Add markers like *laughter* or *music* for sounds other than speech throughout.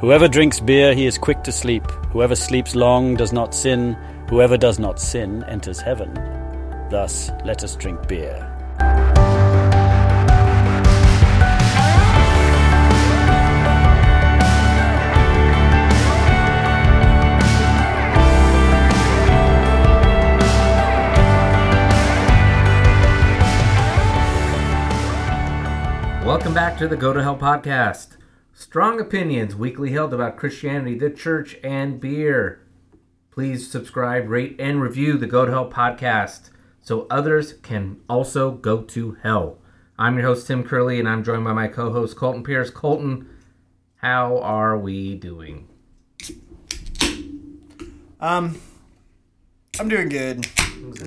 Whoever drinks beer, he is quick to sleep. Whoever sleeps long does not sin. Whoever does not sin enters heaven. Thus, let us drink beer. Welcome back to the Go to Hell podcast. Strong opinions weakly held about Christianity, the church, and beer. Please subscribe, rate, and review the Go to Hell podcast so others can also go to hell. I'm your host, Tim Curley, and I'm joined by my co host, Colton Pierce. Colton, how are we doing? Um, I'm doing good.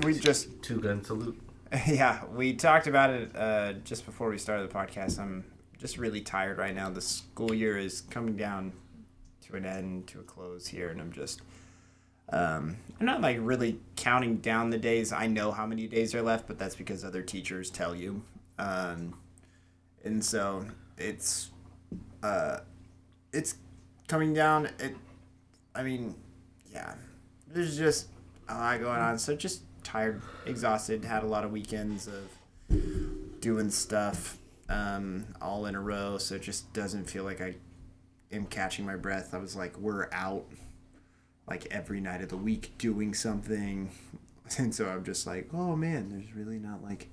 We just, Two gun salute. *laughs* yeah, we talked about it uh, just before we started the podcast. I'm just really tired right now. The school year is coming down to an end, to a close here, and I'm just, um, I'm not like really counting down the days. I know how many days are left, but that's because other teachers tell you. Um, and so it's, uh, it's coming down. It, I mean, yeah, there's just a lot going on. So just tired, exhausted. Had a lot of weekends of doing stuff um, all in a row. So it just doesn't feel like I am catching my breath. I was like, we're out like every night of the week doing something. *laughs* And so I'm just like, oh man, there's really not like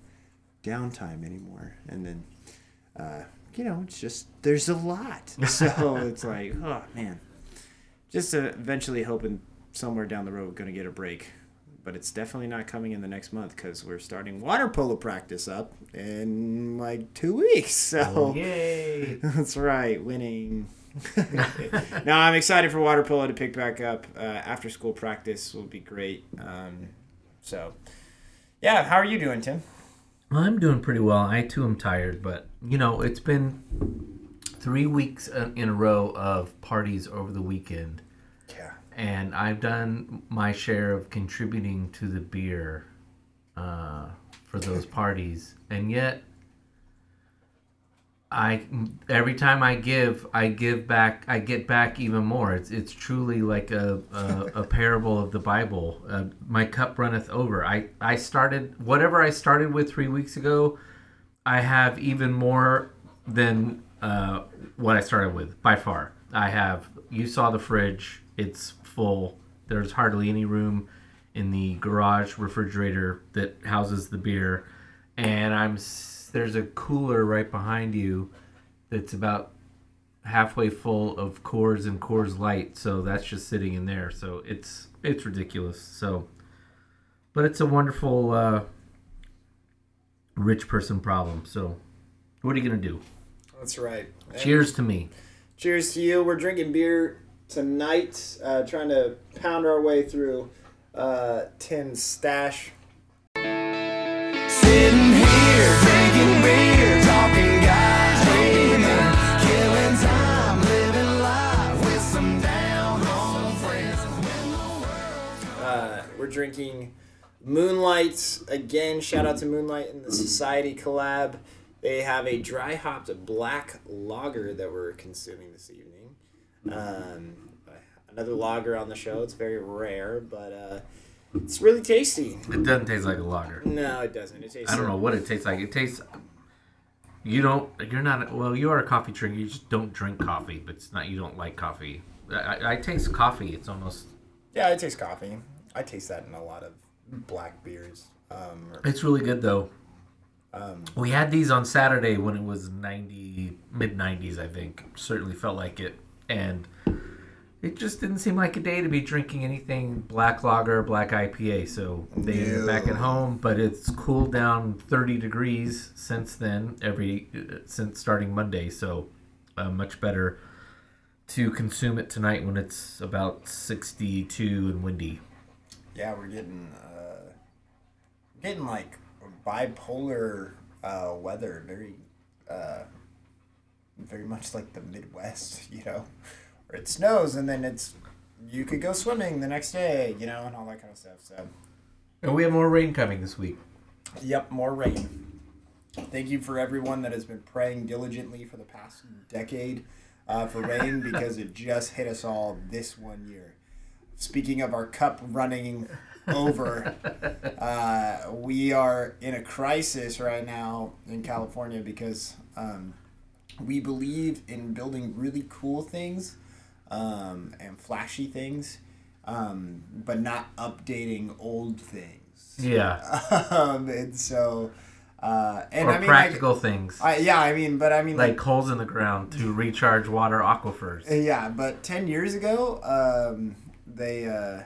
downtime anymore. And then, uh, you know, it's just, there's a lot. *laughs* So it's like, oh man. Just uh, eventually hoping somewhere down the road we're going to get a break. But it's definitely not coming in the next month because we're starting water polo practice up in like two weeks. *laughs* So Oh, yay! *laughs* that's right, winning. *laughs* no, I'm excited for water polo to pick back up. Uh, after school practice will be great. Um, so, yeah, how are you doing, Tim? I'm doing pretty well. I too am tired, but you know, it's been three weeks in a row of parties over the weekend. And I've done my share of contributing to the beer uh, for those parties, and yet. I every time I give, I give back. I get back even more. It's it's truly like a a, a parable of the Bible. Uh, my cup runneth over. I I started whatever I started with three weeks ago. I have even more than uh, what I started with by far. I have. You saw the fridge. It's full. There's hardly any room in the garage refrigerator that houses the beer, and I'm. There's a cooler right behind you, that's about halfway full of Coors and Coors Light. So that's just sitting in there. So it's it's ridiculous. So, but it's a wonderful uh, rich person problem. So, what are you gonna do? That's right. Cheers to me. Cheers to you. We're drinking beer tonight, uh, trying to pound our way through uh, Tim's stash. Sitting here drinking beer, talking guys, dreaming, killing time, living life with some down home friends. Uh, we're drinking Moonlight again. Shout out to Moonlight and the Societe collab. They have a dry hopped black lager that we're consuming this evening. Um, another lager on the show. It's very rare, but uh, it's really tasty. It doesn't taste like a lager. No, it doesn't. It tastes. I don't know what it tastes like. It tastes. You don't. You're not. Well, you are a coffee drinker. You just don't drink coffee, but it's not. You don't like coffee. I, I, taste coffee. It's almost. Yeah, I taste coffee. I taste that in a lot of black beers. Um, or- It's really good though. um, We had these on Saturday when it was 90, mid 90s, I think. Certainly felt like it. And it just didn't seem like a day to be drinking anything black lager, black IPA. So they ended back at home, but it's cooled down 30 degrees since then, every uh, since starting Monday. So uh, much better to consume it tonight when it's about 62 and windy. Yeah, we're getting uh, getting like bipolar uh, weather, very uh, very much like the Midwest, *laughs* you know, where it snows and then it's you could go swimming the next day, you know, and all that kind of stuff. So, And we have more rain coming this week. yep, more rain. Thank you for everyone that has been praying diligently for the past decade. uh, for rain *laughs* because it just hit us all this one year. Speaking of our cup running over, *laughs* uh, we are in a crisis right now in California because um, we believe in building really cool things um, and flashy things, um, but not updating old things. Yeah. *laughs* um, and so, uh, and or I mean, practical things. I, yeah, I mean, but I mean, like holes in the ground to recharge water aquifers. yeah, but ten years ago, um, they. Uh,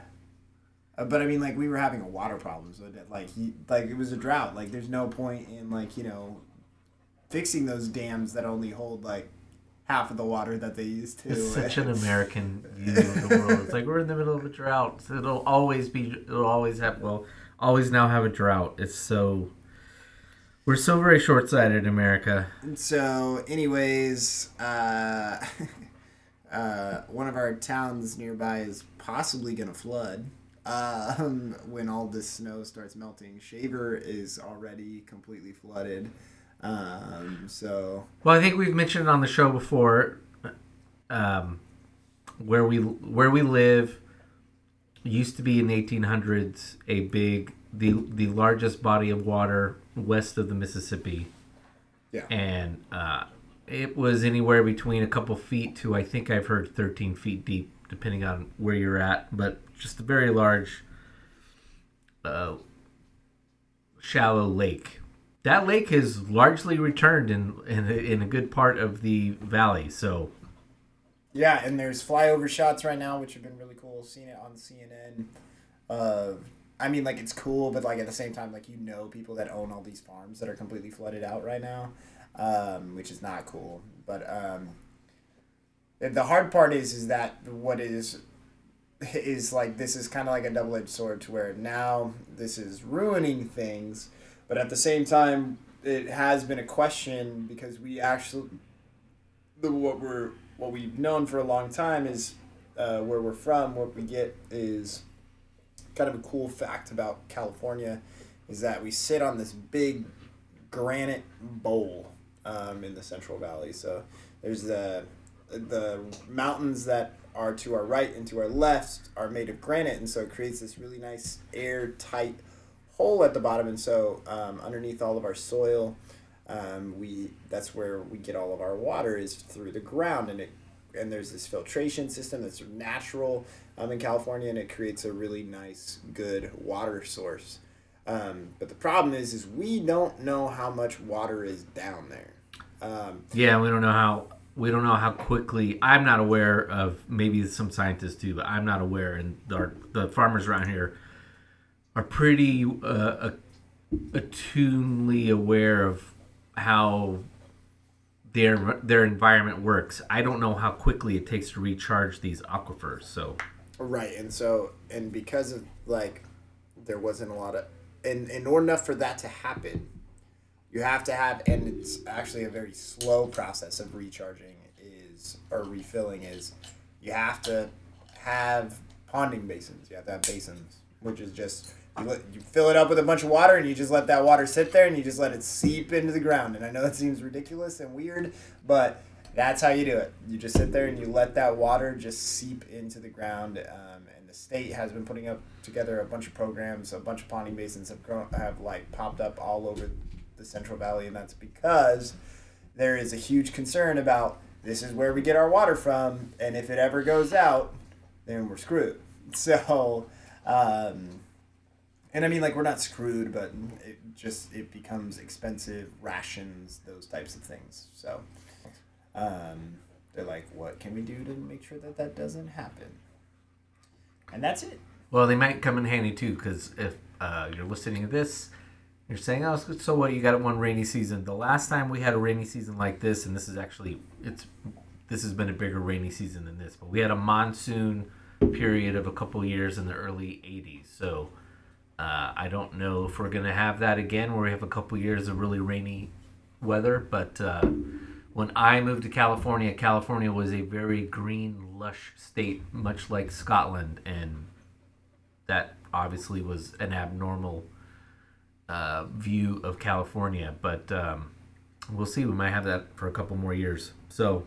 uh, but I mean, like we were having a water problem, so that like he, like it was a drought. Like there's no point in like you know, fixing those dams that only hold like half of the water that they used to. It's such an *laughs* American view of the world. It's like we're in the middle of a drought. So it'll always be. It'll always have. Well, always now have a drought. It's so. We're so very short-sighted in America. And so, anyways, uh, *laughs* uh, one of our towns nearby is possibly gonna flood. Um, when all this snow starts melting, Shaver is already completely flooded. Um, so Well, I think we've mentioned on the show before, um, where we where we live used to be in the 1800s a big the the largest body of water west of the Mississippi, yeah, and uh, it was anywhere between a couple feet to I think I've heard 13 feet deep, depending on where you're at, but just a very large, uh, shallow lake. That lake has largely returned in in in a good part of the valley. So yeah, and there's flyover shots right now, which have been really cool. Seeing it on CNN. Uh, I mean, like it's cool, but like at the same time, like you know people that own all these farms that are completely flooded out right now, um, which is not cool. But um, the hard part is is that what is is like this is kind of like a double edged sword to where now this is ruining things, but at the same time it has been a question because we actually the what we're what we've known for a long time is uh, where we're from. What we get is kind of a cool fact about California is that we sit on this big granite bowl um, in the Central Valley. So there's the the mountains that are to our right and to our left are made of granite, and so it creates this really nice airtight hole at the bottom. And so um, underneath all of our soil, um, we that's where we get all of our water is through the ground, and it and there's this filtration system that's natural um, in California, and it creates a really nice, good water source. Um, but the problem is, is we don't know how much water is down there. Um, yeah, we don't know how we don't know how quickly. I'm not aware of. Maybe some scientists do, but I'm not aware. And the farmers around here are pretty uh, attunely aware of how their their environment works. I don't know how quickly it takes to recharge these aquifers. So Right, and so and because of like there wasn't a lot of and in order enough for that to happen, you have to have and it's actually a very slow process of recharging is or refilling is you have to have ponding basins. You have to have basins, which is just you, fill it up with a bunch of water and you just let that water sit there and you just let it seep into the ground. And I know that seems ridiculous and weird, but that's how you do it. You just sit there and you let that water just seep into the ground. Um, and the state has been putting up together a bunch of programs. A bunch of ponding basins have grown, have like popped up all over the Central Valley, and that's because there is a huge concern about this is where we get our water from, and if it ever goes out, then we're screwed. *laughs* So, um, and I mean, like we're not screwed, but it just it becomes expensive rations, those types of things. So, um, they're like, what can we do to make sure that that doesn't happen? And that's it. Well, they might come in handy too, because if uh, you're listening to this, you're saying, "Oh, so- so what? You got one rainy season." The last time we had a rainy season like this, and this is actually it's this has been a bigger rainy season than this, but we had a monsoon period of a couple years in the early '80s. So uh, I don't know if we're gonna have that again, where we have a couple years of really rainy weather. But uh, when I moved to California, California was a very green, lush state, much like Scotland, and that obviously was an abnormal uh, view of California. But um, we'll see. We might have that for a couple more years. So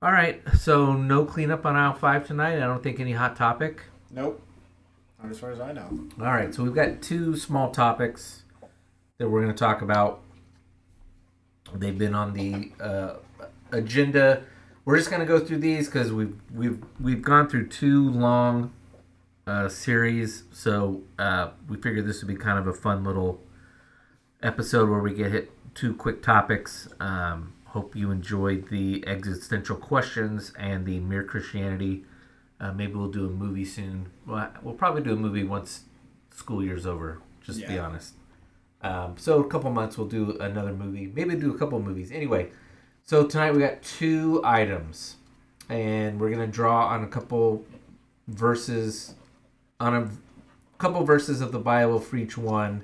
All right, so no cleanup on aisle five tonight. I don't think any hot topic. Nope. Not as far as I know. All right, so we've got two small topics that we're going to talk about. They've been on the uh, agenda. We're just going to go through these because we've we've we've gone through two long uh, series, so uh, we figured this would be kind of a fun little episode where we get hit two quick topics. Um, hope you enjoyed the existential questions and the mere Christianity. Uh, maybe we'll do a movie soon. Well, we'll probably do a movie once school year's over. Just to be honest. Um, so a couple months we'll do another movie. Maybe do a couple movies. Anyway, so tonight we got two items, and we're gonna draw on a couple verses, on a couple verses of the Bible for each one,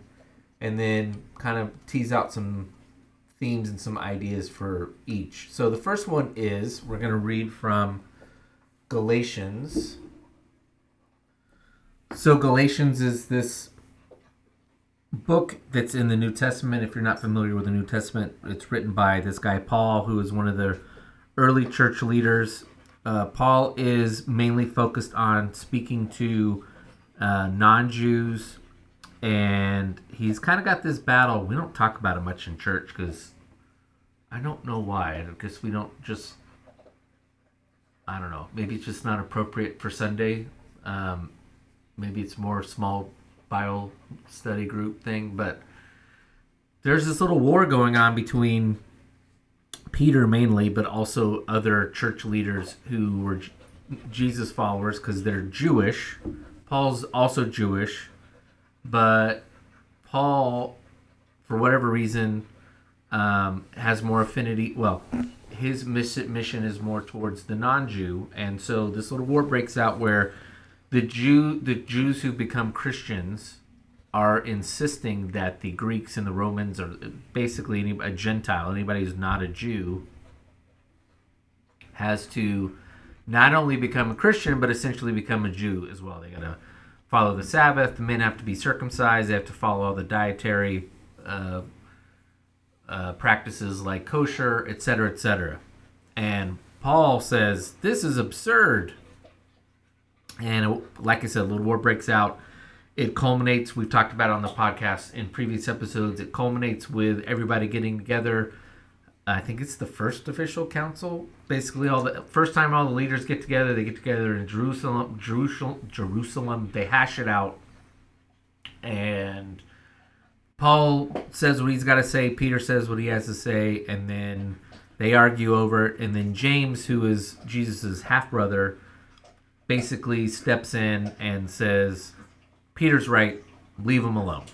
and then kind of tease out some themes and some ideas for each. So the first one is we're gonna read from Galatians. So Galatians is this book that's in the New Testament. If you're not familiar with the New Testament, it's written by this guy Paul, who is one of the early church leaders. Uh, Paul is mainly focused on speaking to uh, non-Jews, and he's kind of got this battle. We don't talk about it much in church because I don't know why. Because we don't just I don't know. Maybe it's just not appropriate for Sunday. Um, maybe it's more small Bible study group thing. But there's this little war going on between Peter mainly, but also other church leaders who were Jesus followers because they're Jewish. Paul's also Jewish, but Paul, for whatever reason, um, has more affinity. Well, his mission is more towards the non-Jew, and so this little war breaks out where the Jew, the Jews who become Christians, are insisting that the Greeks and the Romans are basically any, a Gentile, anybody who's not a Jew, has to not only become a Christian but essentially become a Jew as well. They gotta follow the Sabbath. The men have to be circumcised. They have to follow all the dietary uh, uh, practices like kosher, etc., etc. And Paul says this is absurd. And like I said, a little war breaks out. It culminates. We've talked about it on the podcast in previous episodes. It culminates with everybody getting together. I think it's the first official council. Basically, all the first time all the leaders get together, they get together in Jerusalem. Jerusalem. Jerusalem. They hash it out, and Paul says what he's got to say. Peter says what he has to say, and then they argue over it. And then James, who is Jesus's half brother, basically steps in and says, "Peter's right. Leave him alone."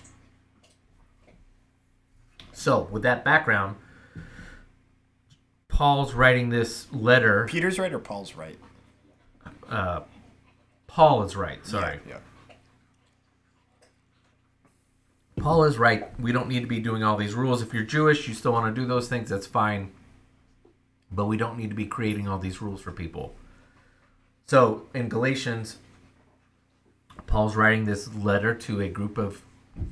So, with that background, Paul's writing this letter. Peter's right or Paul's right? Uh, Paul is right. Sorry. Yeah. Paul is right. We don't need to be doing all these rules. If you're Jewish, you still want to do those things, that's fine. But we don't need to be creating all these rules for people. So in Galatians, Paul's writing this letter to a group of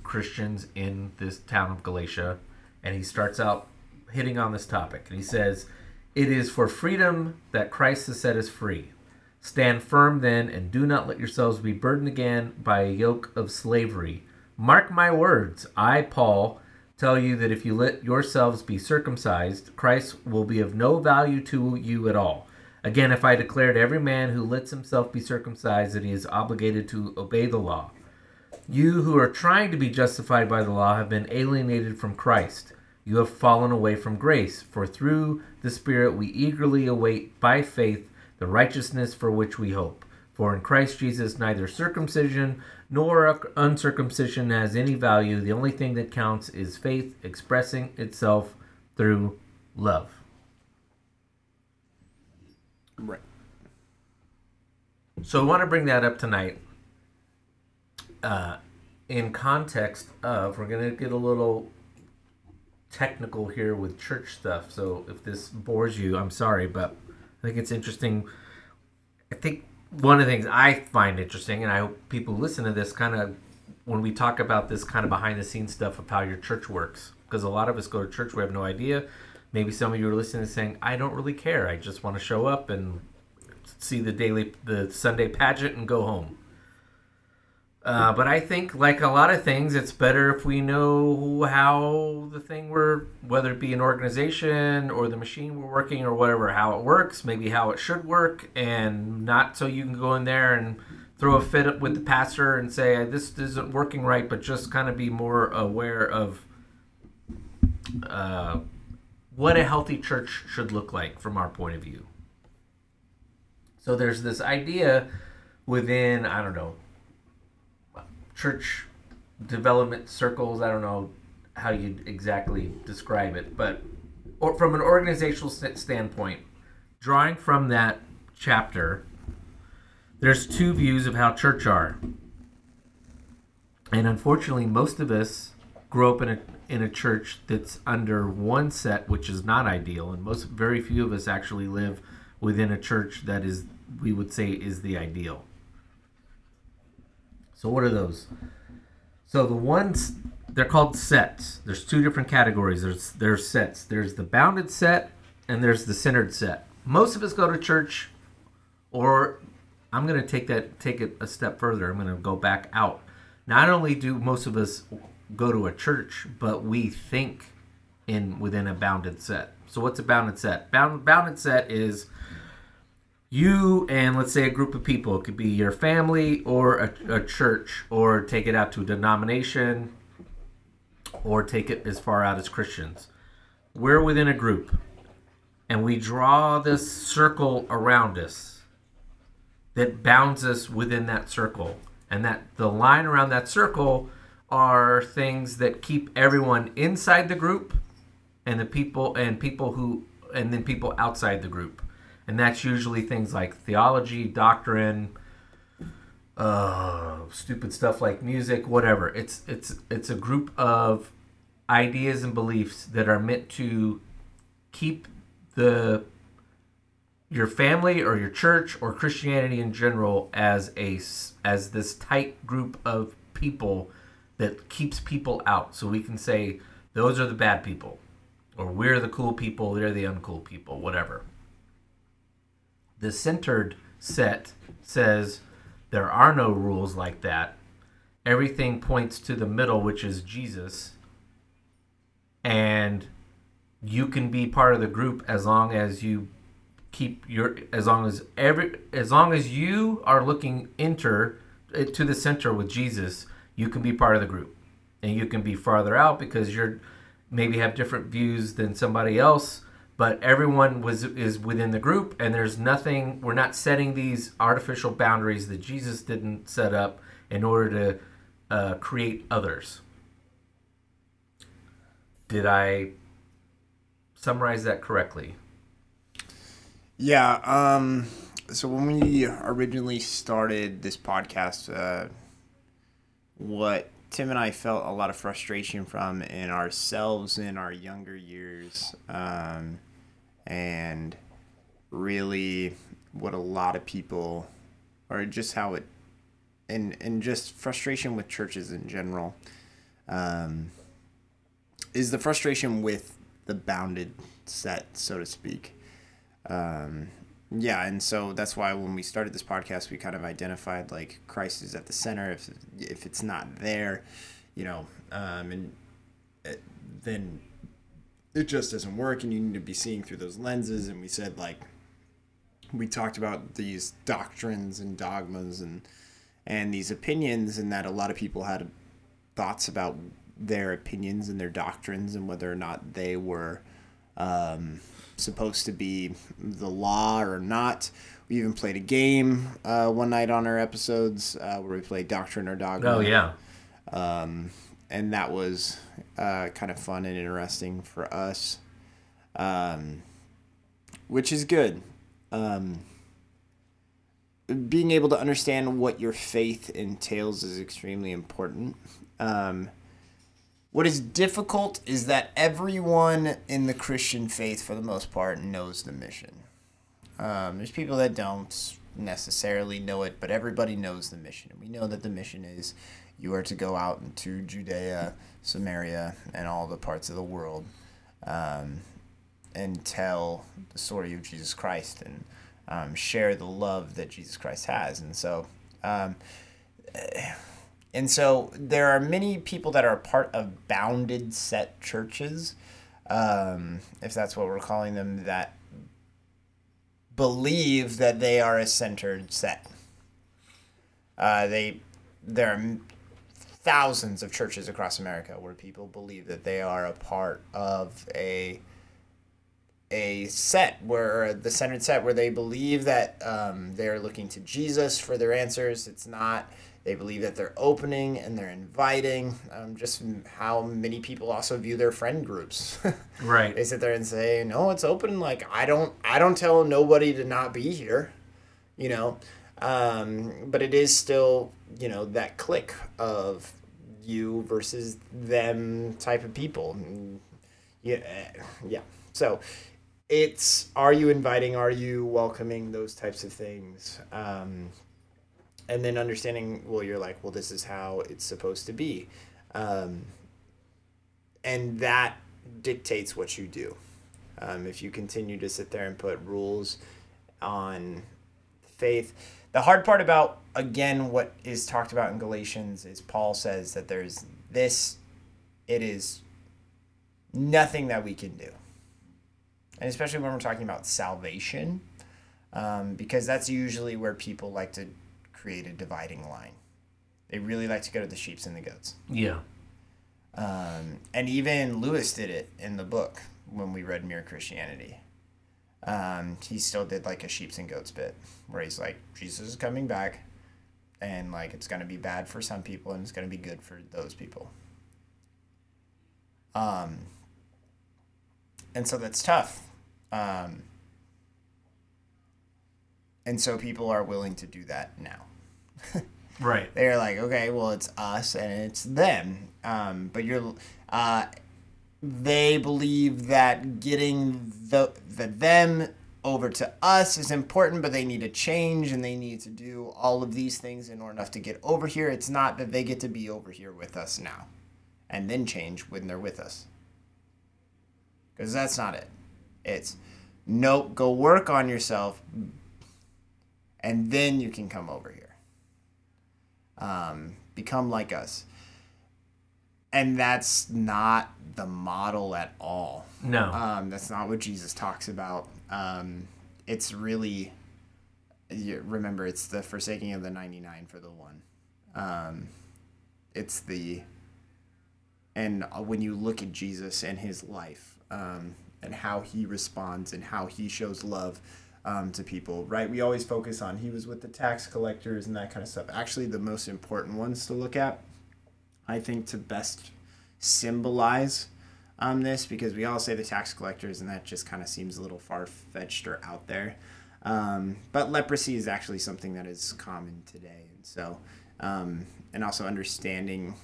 Christians in this town of Galatia, and he starts out hitting on this topic. And he says, It is for freedom that Christ has set us free. Stand firm then, and do not let yourselves be burdened again by a yoke of slavery. Mark my words, I, Paul, tell you that if you let yourselves be circumcised, Christ will be of no value to you at all. Again, if I declare to every man who lets himself be circumcised that he is obligated to obey the law, you who are trying to be justified by the law have been alienated from Christ. You have fallen away from grace, for through the Spirit we eagerly await by faith the righteousness for which we hope. For in Christ Jesus neither circumcision nor uncircumcision has any value. The only thing that counts is faith expressing itself through love. Right. So I want to bring that up tonight. Uh, in context of, we're going to get a little technical here with church stuff. So if this bores you, I'm sorry, but I think it's interesting. I think one of the things I find interesting, and I hope people listen to this kind of when we talk about this kind of behind the scenes stuff of how your church works, because a lot of us go to church, we have no idea. maybe some of you are listening and saying, I don't really care. I just want to show up and see the daily, the Sunday pageant and go home. Uh, but I think, like a lot of things, it's better if we know how the thing we're, whether it be an organization or the machine we're working or whatever, how it works, maybe how it should work, and not so you can go in there and throw a fit up with the pastor and say this isn't working right, but just kind of be more aware of uh, what a healthy church should look like from our point of view. So there's this idea within, I don't know, church development circles. I don't know how you'd exactly describe it, but or from an organizational st- standpoint, drawing from that chapter, there's two views of how church are. And unfortunately, most of us grow up in a in a church that's under one set, which is not ideal, and most very few of us actually live within a church that is we would say is the ideal. So what are those? So the ones they're called sets. There's two different categories. There's there's sets. There's the bounded set and there's the centered set. Most of us go to church or I'm going to take that take it a step further. I'm going to go back out. Not only do most of us go to a church, but we think in within a bounded set. So what's a bounded set? Bound, bounded set is you and let's say a group of people. It could be your family or a, a church, or take it out to a denomination, or take it as far out as Christians. We're within a group, and we draw this circle around us that bounds us within that circle, and that the line around that circle are things that keep everyone inside the group, and the people and people who and then people outside the group and that's usually things like theology, doctrine, uh, stupid stuff like music, whatever. It's it's it's a group of ideas and beliefs that are meant to keep the your family or your church or Christianity in general as a as this tight group of people that keeps people out. So we can say those are the bad people, or we're the cool people, they're the uncool people, whatever. The centered set says there are no rules like that. Everything points to the middle, which is Jesus. And you can be part of the group as long as you keep your as long as every as long as you are looking enter eh, to the center with Jesus, you can be part of the group. And you can be farther out because you're maybe have different views than somebody else but everyone was is within the group and there's nothing we're not setting these artificial boundaries that jesus didn't set up in order to uh, create others did i summarize that correctly Yeah. Um. So when we originally started this podcast, uh, what Tim and I felt a lot of frustration from in ourselves in our younger years, um, and really what a lot of people, or just how it, and and just frustration with churches in general, um, is the frustration with the bounded set, so to speak um, yeah, and so that's why when we started this podcast, we kind of identified like Christ is at the center. If if it's not there, you know, um, and it, then it just doesn't work, and you need to be seeing through those lenses. And we said like we talked about these doctrines and dogmas and and these opinions, and that a lot of people had thoughts about their opinions and their doctrines and whether or not they were um, supposed to be the law or not. We even played a game uh, one night on our episodes uh, where we played Doctrine or Dogma. oh yeah Um, and that was uh, kind of fun and interesting for us, um, which is good. Um, being able to understand what your faith entails is extremely important. Um, what is difficult is that everyone in the Christian faith, for the most part, knows the mission. Um, there's people that don't necessarily know it, but everybody knows the mission. And we know that the mission is you are to go out into Judea, Samaria, and all the parts of the world. Um, and tell the story of Jesus Christ and um, share the love that Jesus Christ has. And so, um, and so there are many people that are part of bounded set churches, um, if that's what we're calling them, that believe that they are a centered set. Uh, they there are thousands of churches across America where people believe that they are a part of a a set where the centered set where they believe that um, they're looking to Jesus for their answers. It's not. They believe that they're opening and they're inviting. Um, just how many people also view their friend groups. *laughs* Right. they sit there and say, "No, it's open." Like I don't, I don't tell nobody to not be here, you know. Um, but it is still, you know, that click of you versus them type of people. Yeah, yeah. So it's are you inviting? Are you welcoming? Those types of things. Um, and then understanding, well, you're like, well, this is how it's supposed to be. Um, and that dictates what you do. Um, if you continue to sit there and put rules on faith, the hard part about again what is talked about in Galatians is Paul says that there's this, it is nothing that we can do, and especially when we're talking about salvation, um, because that's usually where people like to create a dividing line. They really like to go to the sheep's and the goats. Yeah. Um, and even Lewis did it in the book when we read Mere Christianity. Um, he still did like a sheep's and goats bit where he's like, Jesus is coming back, and like it's gonna be bad for some people and it's gonna be good for those people. Um, and so that's tough. Um, and so people are willing to do that now. *laughs* Right. they're like, okay, well, it's us and it's them. Um, but you're, uh, they believe that getting the the them over to us is important, but they need to change and they need to do all of these things in order enough to get over here. It's not that they get to be over here with us now, and then change when they're with us. Because that's not it. It's nope. Go work on yourself, and then you can come over here um, become like us. And that's not the model at all. No. Um, that's not what Jesus talks about. Um, it's really, you remember, it's the forsaking of the 99 for the one. Um, it's the, and when you look at Jesus and his life um, and how he responds and how he shows love um, to people, right? We always focus on he was with the tax collectors and that kind of stuff. Actually, the most important ones to look at, I think, to best symbolize um, this, because we all say the tax collectors, and that just kind of seems a little far fetched or out there. Um, but leprosy is actually something that is common today, and so, um, and also understanding,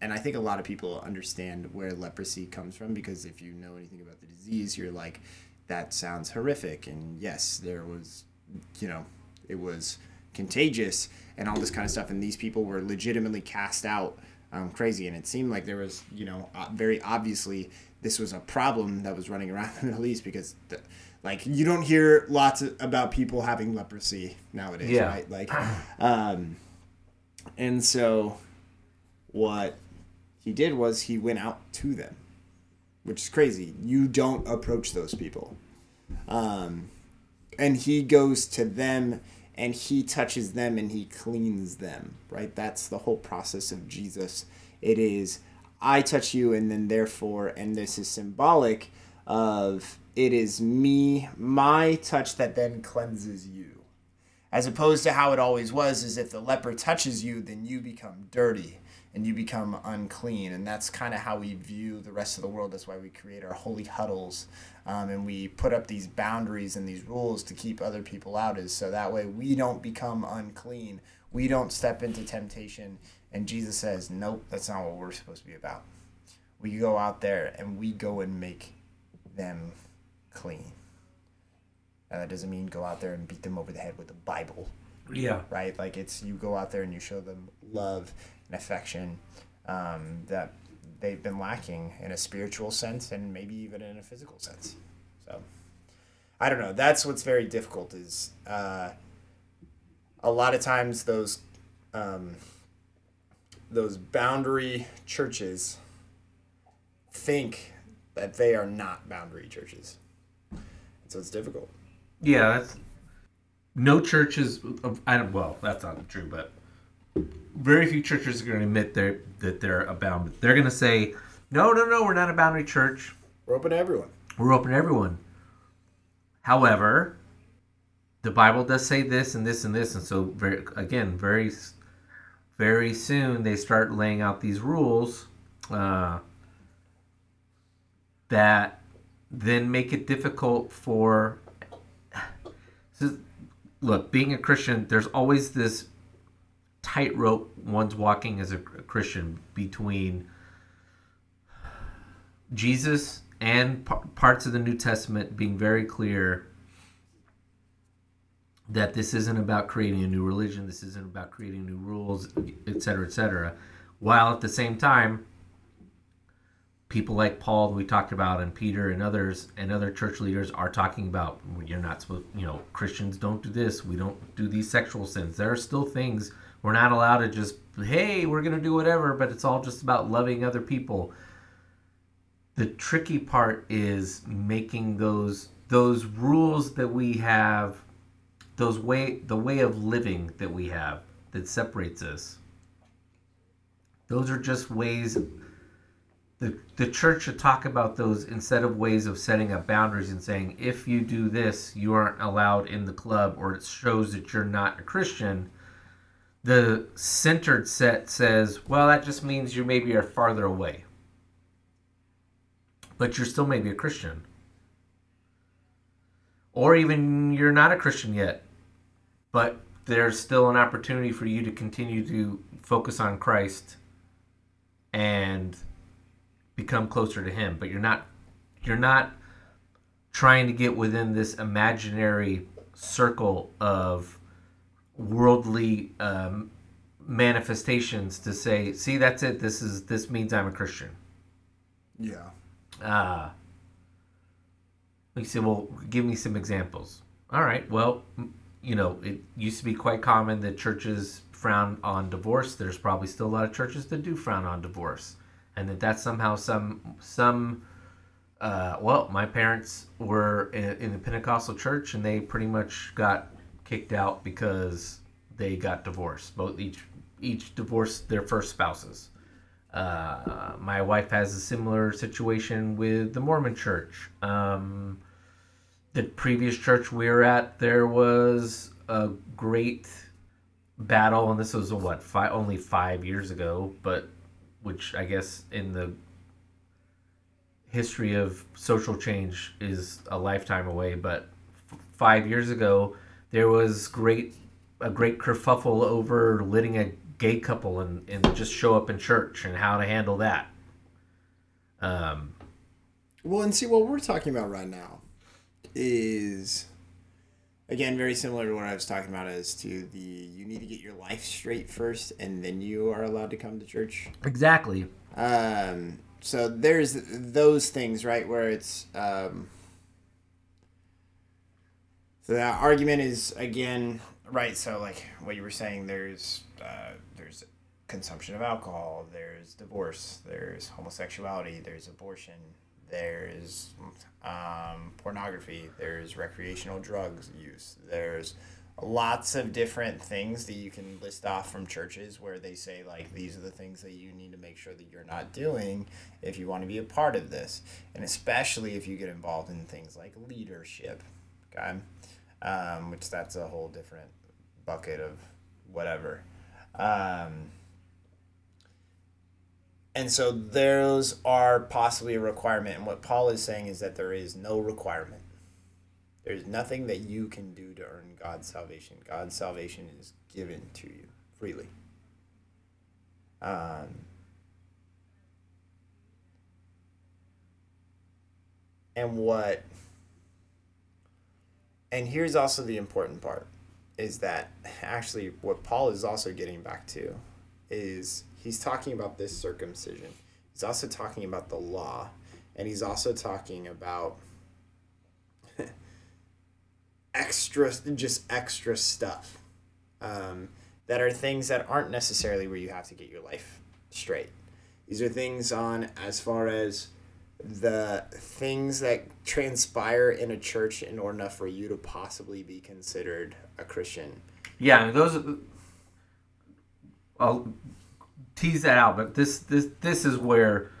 and I think a lot of people understand where leprosy comes from because if you know anything about the disease, you're like, that sounds horrific. And yes, there was, you know, it was contagious and all this kind of stuff. And these people were legitimately cast out um, crazy. And it seemed like there was, you know, uh, very obviously this was a problem that was running around *laughs* the Middle East because, the, like, you don't hear lots of, about people having leprosy nowadays, Yeah. right? Like, *clears throat* um, and so what he did was he went out to them which is crazy. You don't approach those people. Um, and he goes to them and he touches them and he cleans them, right? That's the whole process of Jesus. It is, I touch you, and then therefore, and this is symbolic of it is me, my touch that then cleanses you. As opposed to how it always was, is if the leper touches you, then you become dirty and you become unclean. And that's kind of how we view the rest of the world. That's why we create our holy huddles um, and we put up these boundaries and these rules to keep other people out, is so that way we don't become unclean. We don't step into temptation. And Jesus says, nope, that's not what we're supposed to be about. We go out there and we go and make them clean. Now, that doesn't mean go out there and beat them over the head with the Bible Yeah. right? Like it's you go out there and you show them love and affection um, that they've been lacking in a spiritual sense and maybe even in a physical sense. So I don't know. That's what's very difficult is uh, a lot of times those um, those boundary churches think that they are not boundary churches. So it's difficult. Yeah, that's no churches. Well, that's not true, but very few churches are going to admit they're, that they're a bound. They're going to say, "No, no, no, we're not a boundary church. We're open to everyone. We're open to everyone." However, the Bible does say this and this and this, and so very again, very, very soon they start laying out these rules uh, that then make it difficult for. *sighs* Look, being a Christian, there's always this tightrope one's walking as a Christian between Jesus and parts of the New Testament being very clear that this isn't about creating a new religion, this isn't about creating new rules, et cetera, et cetera. While at the same time, people like Paul we talked about and Peter and others and other church leaders are talking about you're not supposed you know Christians don't do this we don't do these sexual sins there are still things we're not allowed to just hey we're going to do whatever but it's all just about loving other people. The tricky part is making those those rules that we have those way the way of living that we have that separates us. Those are just ways the, the church should talk about those instead of ways of setting up boundaries and saying if you do this you aren't allowed in the club or it shows that you're not a christian the centered set says well that just means you maybe are farther away but you're still maybe a christian. Or even you're not a christian yet but there's still an opportunity for you to continue to focus on christ and become closer to him. But you're not you're not trying to get within this imaginary circle of worldly um, manifestations to say see that's it. This is this means i'm a christian. Yeah. uh you say well give me some examples. All right well you know it used to be quite common that churches frown on divorce. There's probably still a lot of churches that do frown on divorce and that that's somehow some some uh, well my parents were in, in the pentecostal church and they pretty much got kicked out because they got divorced both each each divorced their first spouses uh, my wife has a similar situation with the mormon church um, the previous church we were at there was a great battle and this was what five, only five years ago but which I guess in the history of social change is a lifetime away. But f- five years ago, there was great a great kerfuffle over letting a gay couple and, and just show up in church and how to handle that. Um, Well, and see what we're talking about right now is again very similar to what I was talking about as to the you need to get your life straight first and then you are allowed to come to church. exactly. Um, so there's those things, right, where it's um, so argument is again right. So like what you were saying, there's uh, there's consumption of alcohol, there's divorce, there's homosexuality, there's abortion, there's um, pornography, there's recreational drugs use, there's lots of different things that you can list off from churches where they say like these are the things that you need to make sure that you're not doing if you want to be a part of this and especially if you get involved in things like leadership okay um, which that's a whole different bucket of whatever um, and so those are possibly a requirement and what paul is saying is that there is no requirement there's nothing that you can do to earn God's salvation. God's salvation is given to you freely. Um, and what, and here's also the important part is that actually what Paul is also getting back to is he's talking about this circumcision. He's also talking about the law, and he's also talking about *laughs* extra, just extra stuff um, that are things that aren't necessarily where you have to get your life straight. These are things on as far as the things that transpire in a church in order enough for you to possibly be considered a Christian. Yeah, those. I'll tease that out, but this this this is where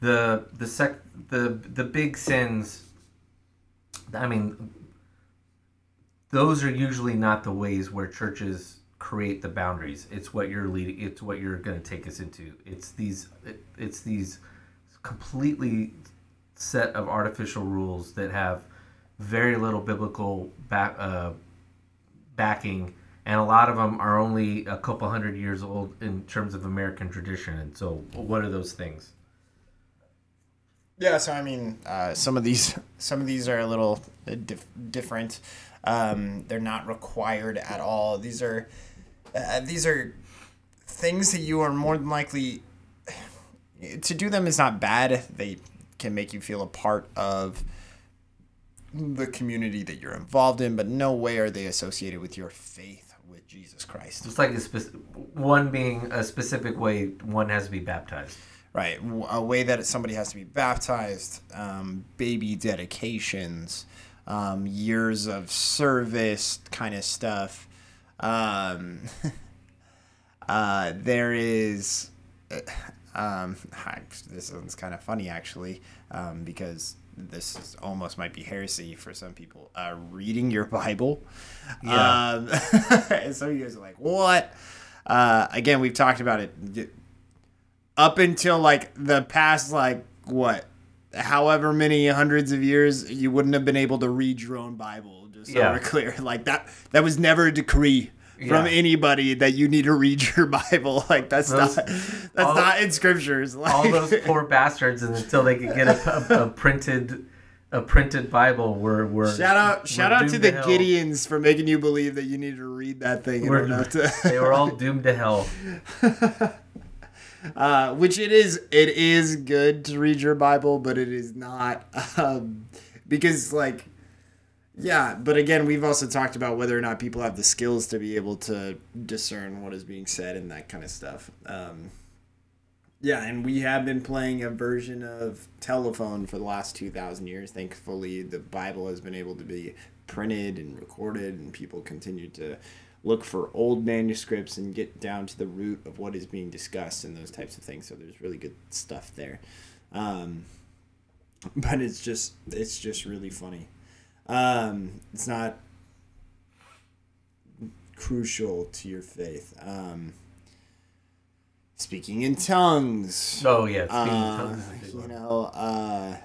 the the sec the the big sins. I mean, those are usually not the ways where churches create the boundaries. It's what you're leading. It's what you're going to take us into. It's these. It, it's these completely set of artificial rules that have very little biblical back. Uh, backing, and a lot of them are only a couple hundred years old in terms of American tradition. And so, what are those things? Yeah, so I mean, uh, some of these *laughs* some of these are a little uh, dif- different. Um, they're not required at all. These are uh, these are things that you are more than likely to do them is not bad. They can make you feel a part of the community that you're involved in, but no way are they associated with your faith with Jesus Christ. It's like a spec- one being a specific way one has to be baptized. Right, a way that somebody has to be baptized, um, baby dedications, um, years of service kind of stuff. Um, *laughs* uh, there is, uh, um, *laughs* this one's kind of funny actually, um, because this is almost might be heresy for some people. Uh, reading your Bible. Yeah. Um, *laughs* and some of you guys are like, what? Uh, again, we've talked about it up until like the past like what however many hundreds of years you wouldn't have been able to read your own bible just so Yeah. we're clear like that that was never a decree from anybody that you need to read *laughs* your bible like that's Those- not that's not in scriptures like, All those poor *laughs* bastards, and until they could get a, a, a printed a printed Bible, were were shout out were shout out to the. Gideons for making you believe that you need to read that thing in We're- to they were all doomed to hell. *laughs* uh, which it is it is good to read your bible but it is not um, because like yeah but again we've also talked about whether or not people have the skills to be able to discern what is being said and that kind of stuff. Um, yeah and we have been playing a version of telephone for the last 2000 years. Thankfully the bible has been able to be printed and recorded and people continue to look for old manuscripts and get down to the root of what is being discussed and those types of things. So there's really good stuff there. Um, *laughs* but it's just it's just really funny um, it's not crucial to your faith um, speaking in tongues Oh yeah, uh, tongues is you know uh,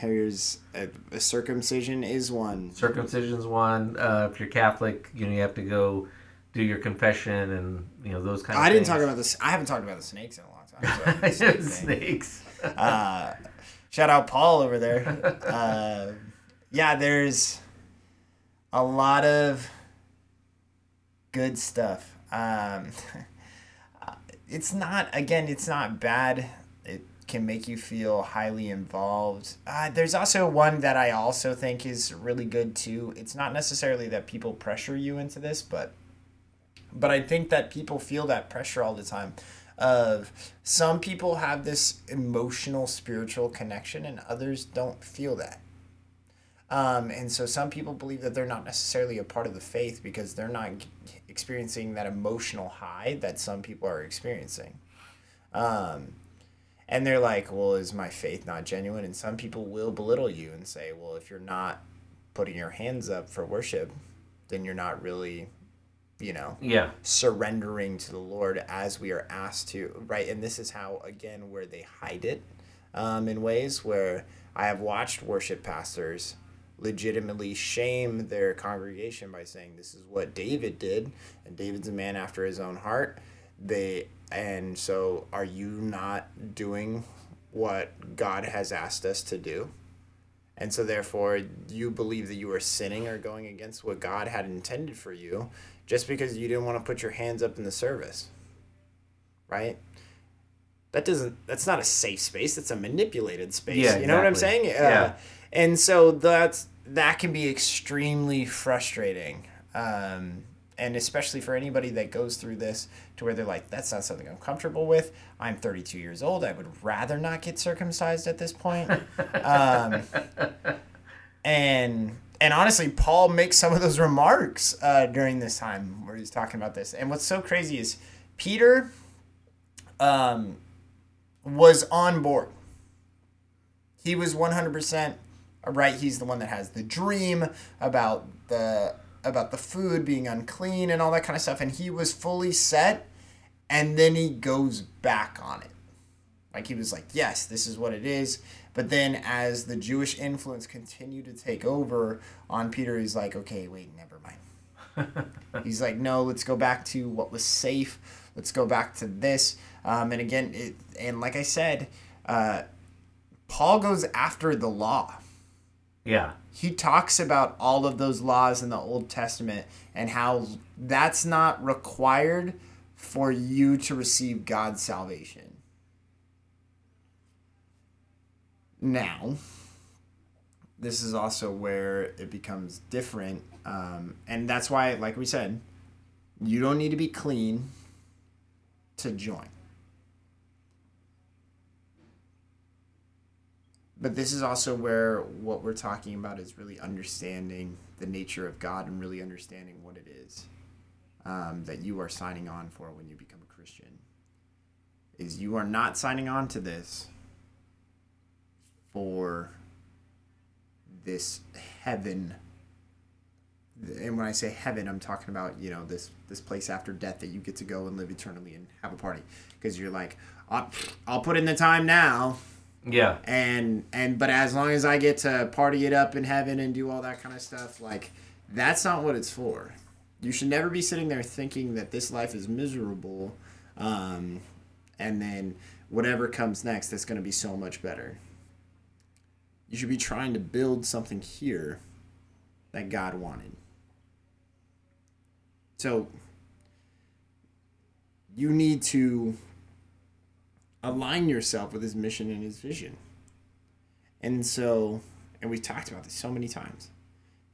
there's a, a circumcision is one circumcision's one. Uh, if you're Catholic, you know you have to go do your confession and you know those kind of. I didn't things. talk about this. I haven't talked about the snakes in a long time. so it's the same thing. snakes. uh, shout out Paul over there. *laughs* Yeah, there's a lot of good stuff. Um, *laughs* it's not again, it's not bad. It can make you feel highly involved. Uh, there's also one that I also think is really good too. It's not necessarily that people pressure you into this, but but I think that people feel that pressure all the time. Of some people have this emotional, spiritual connection, and others don't feel that. Um, and so some people believe that they're not necessarily a part of the faith because they're not experiencing that emotional high that some people are experiencing. Um, and they're like, well, is my faith not genuine? And some people will belittle you and say, well, if you're not putting your hands up for worship, then you're not really, you know, Yeah, surrendering to the Lord as we are asked to, right? And this is how, again, where they hide it um, in ways where I have watched worship pastors legitimately shame their congregation by saying this is what David did, and David's a man after his own heart. They and so are you not doing what God has asked us to do? And so, therefore, you believe that you are sinning or going against what God had intended for you just because you didn't want to put your hands up in the service. Right? That doesn't, that's not a safe space. That's a manipulated space. Yeah, You know what I'm saying? exactly. Uh, Yeah. and so that's that can be extremely frustrating um, and especially for anybody that goes through this to where they're like that's not something i'm comfortable with. I'm 32 years old. I would rather not get circumcised at this point. Um, and and honestly paul makes some of those remarks uh, during this time where he's talking about this. And what's so crazy is peter um, was on board. He was 100% right he's the one that has the dream about the about the food being unclean and all that kind of stuff and he was fully set and then he goes back on it. Like he was like yes this is what it is. But then as the jewish influence continued to take over on peter he's like okay wait never mind. *laughs* He's like no let's go back to what was safe. Let's go back to this. Um, and again it, and like i said uh, paul goes after the law Yeah. he talks about all of those laws in the Old Testament and how that's not required for you to receive God's salvation. Now, this is also where it becomes different. Um, and that's why, like we said, you don't need to be clean to join. But this is also where what we're talking about is really understanding the nature of God and really understanding what it is um, that you are signing on for when you become a Christian. Is you are not signing on to this for this heaven. And when I say heaven, I'm talking about you know this this place after death that you get to go and live eternally and have a party because you're like, I'll, I'll put in the time now Yeah. and and but as long as I get to party it up in heaven and do all that kind of stuff, like that's not what it's for. You should never be sitting there thinking that this life is miserable, um, and then whatever comes next that's going to be so much better. You should be trying to build something here that God wanted. So you need to align yourself with his mission and his vision. And so, and we've talked about this so many times,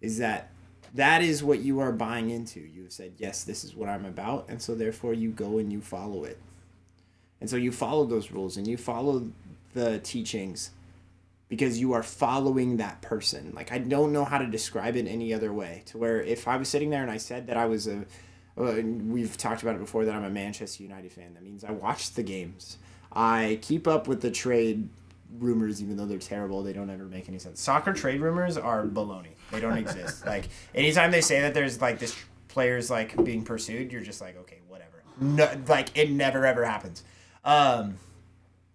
is that that is what you are buying into. You have said, yes, this is what I'm about. And so, therefore, you go and you follow it. And so, you follow those rules and you follow the teachings because you are following that person. Like, I don't know how to describe it any other way. To where if I was sitting there and I said that I was a, uh, we've talked about it before that I'm a Manchester United fan, that means I watched the games. I keep up with the trade rumors, even though they're terrible. They don't ever make any sense. Soccer trade rumors are baloney. They don't exist. *laughs* like anytime they say that there's like this player's like being pursued, you're just like, okay, whatever. No, like it never ever happens. Um,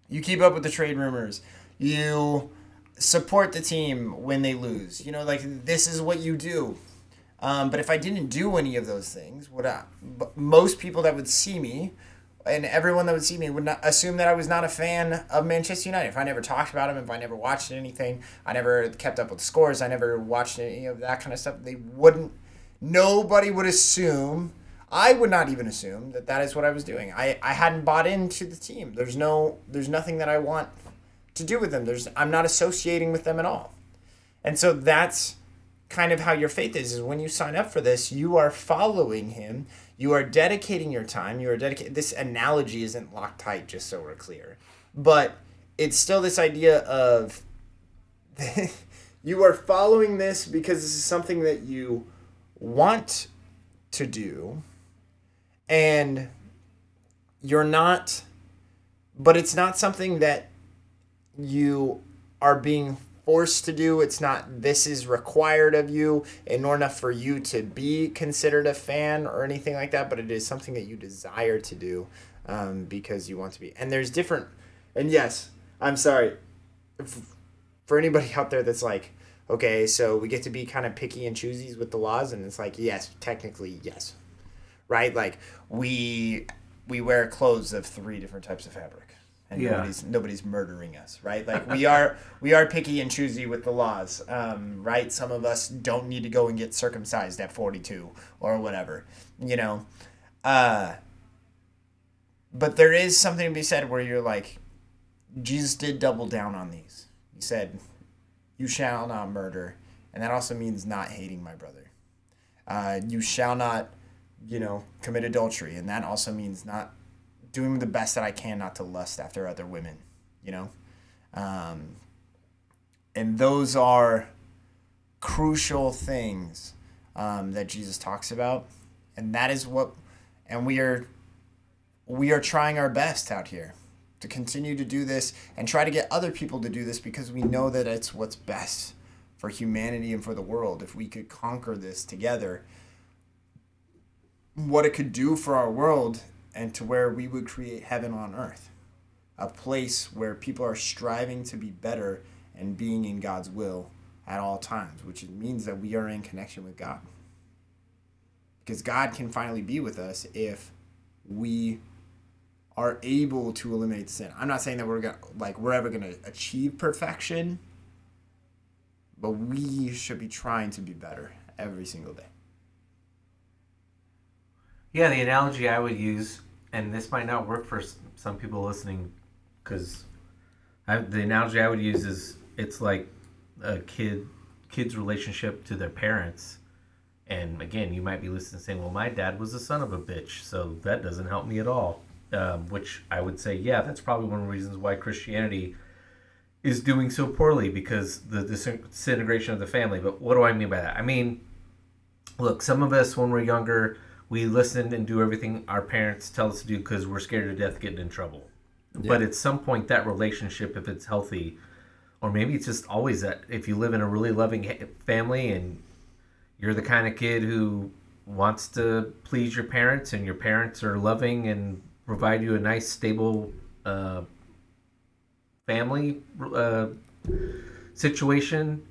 you keep up with the trade rumors. You support the team when they lose. You know, like this is what you do. Um, but if I didn't do any of those things, what I, most people that would see me and everyone that would see me would not assume that I was not a fan of Manchester United. If I never talked about them, if I never watched anything, I never kept up with the scores, I never watched any of that kind of stuff, they wouldn't, nobody would assume, I would not even assume that that is what I was doing. I, I hadn't bought into the team. There's no, there's nothing that I want to do with them. There's, I'm not associating with them at all. And so that's kind of how your faith is is when you sign up for this you are following him you are dedicating your time. You are dedicating this analogy isn't loctite just so we're clear. But it's still this idea of *laughs* you are following this because this is something that you want to do and you're not but it's not something that you are being forced to do. It's not this is required of you in order for you to be considered a fan or anything like that, but it is something that you desire to do um, because you want to be. And there's different, and yes, I'm sorry f- for anybody out there that's like, okay, so we get to be kind of picky and choosies with the laws, and it's like, yes, technically, yes, right? Like we we wear clothes of three different types of fabric and Yeah. nobody's nobody's murdering us, right? Like we are *laughs* we are picky and choosy with the laws, um, right? Some of us don't need to go and get circumcised at forty two or whatever, you know. Uh, but there is something to be said where you're like, Jesus did double down on these. He said, you shall not murder, and that also means not hating my brother. Uh, you shall not, you know, commit adultery, and that also means not doing the best that I can not to lust after other women, you know? Um, and those are crucial things um, that Jesus talks about. And that is what, and we are, we are trying our best out here to continue to do this and try to get other people to do this because we know that it's what's best for humanity and for the world. If we could conquer this together, what it could do for our world and to where we would create heaven on earth a place where people are striving to be better and being in God's will at all times, which means that we are in connection with God. Because God can finally be with us if we are able to eliminate sin. I'm not saying that we're gonna like we're ever gonna achieve perfection, but we should be trying to be better every single day. Yeah, the analogy I would use, and this might not work for some people listening, because the analogy I would use is it's like a kid kid's relationship to their parents. And again, you might be listening saying, "Well, my dad was a son of a bitch, so that doesn't help me at all." Um, which I would say, yeah, that's probably one of the reasons why Christianity is doing so poorly because the disintegration of the family. But what do I mean by that? I mean, look, some of us when we're younger, we listen and do everything our parents tell us to do because we're scared to death getting in trouble. But at some point, that relationship, if it's healthy, or maybe it's just always that if you live in a really loving family and you're the kind of kid who wants to please your parents and your parents are loving and provide you a nice stable uh, family uh, situation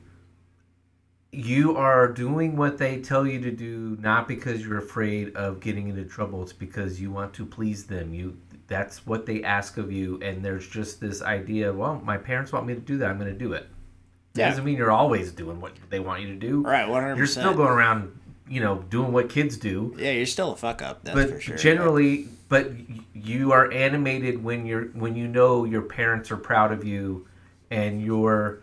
you are doing what they tell you to do not because you're afraid of getting into trouble it's because you want to please them you that's what they ask of you and there's just this idea well my parents want me to do that i'm going to do it Yeah. doesn't mean you're always doing what they want you to do Right, 100%. you're still going around you know doing what kids do Yeah, you're still a fuck up. That's but for sure. generally but you are animated when you're when you know your parents are proud of you and you're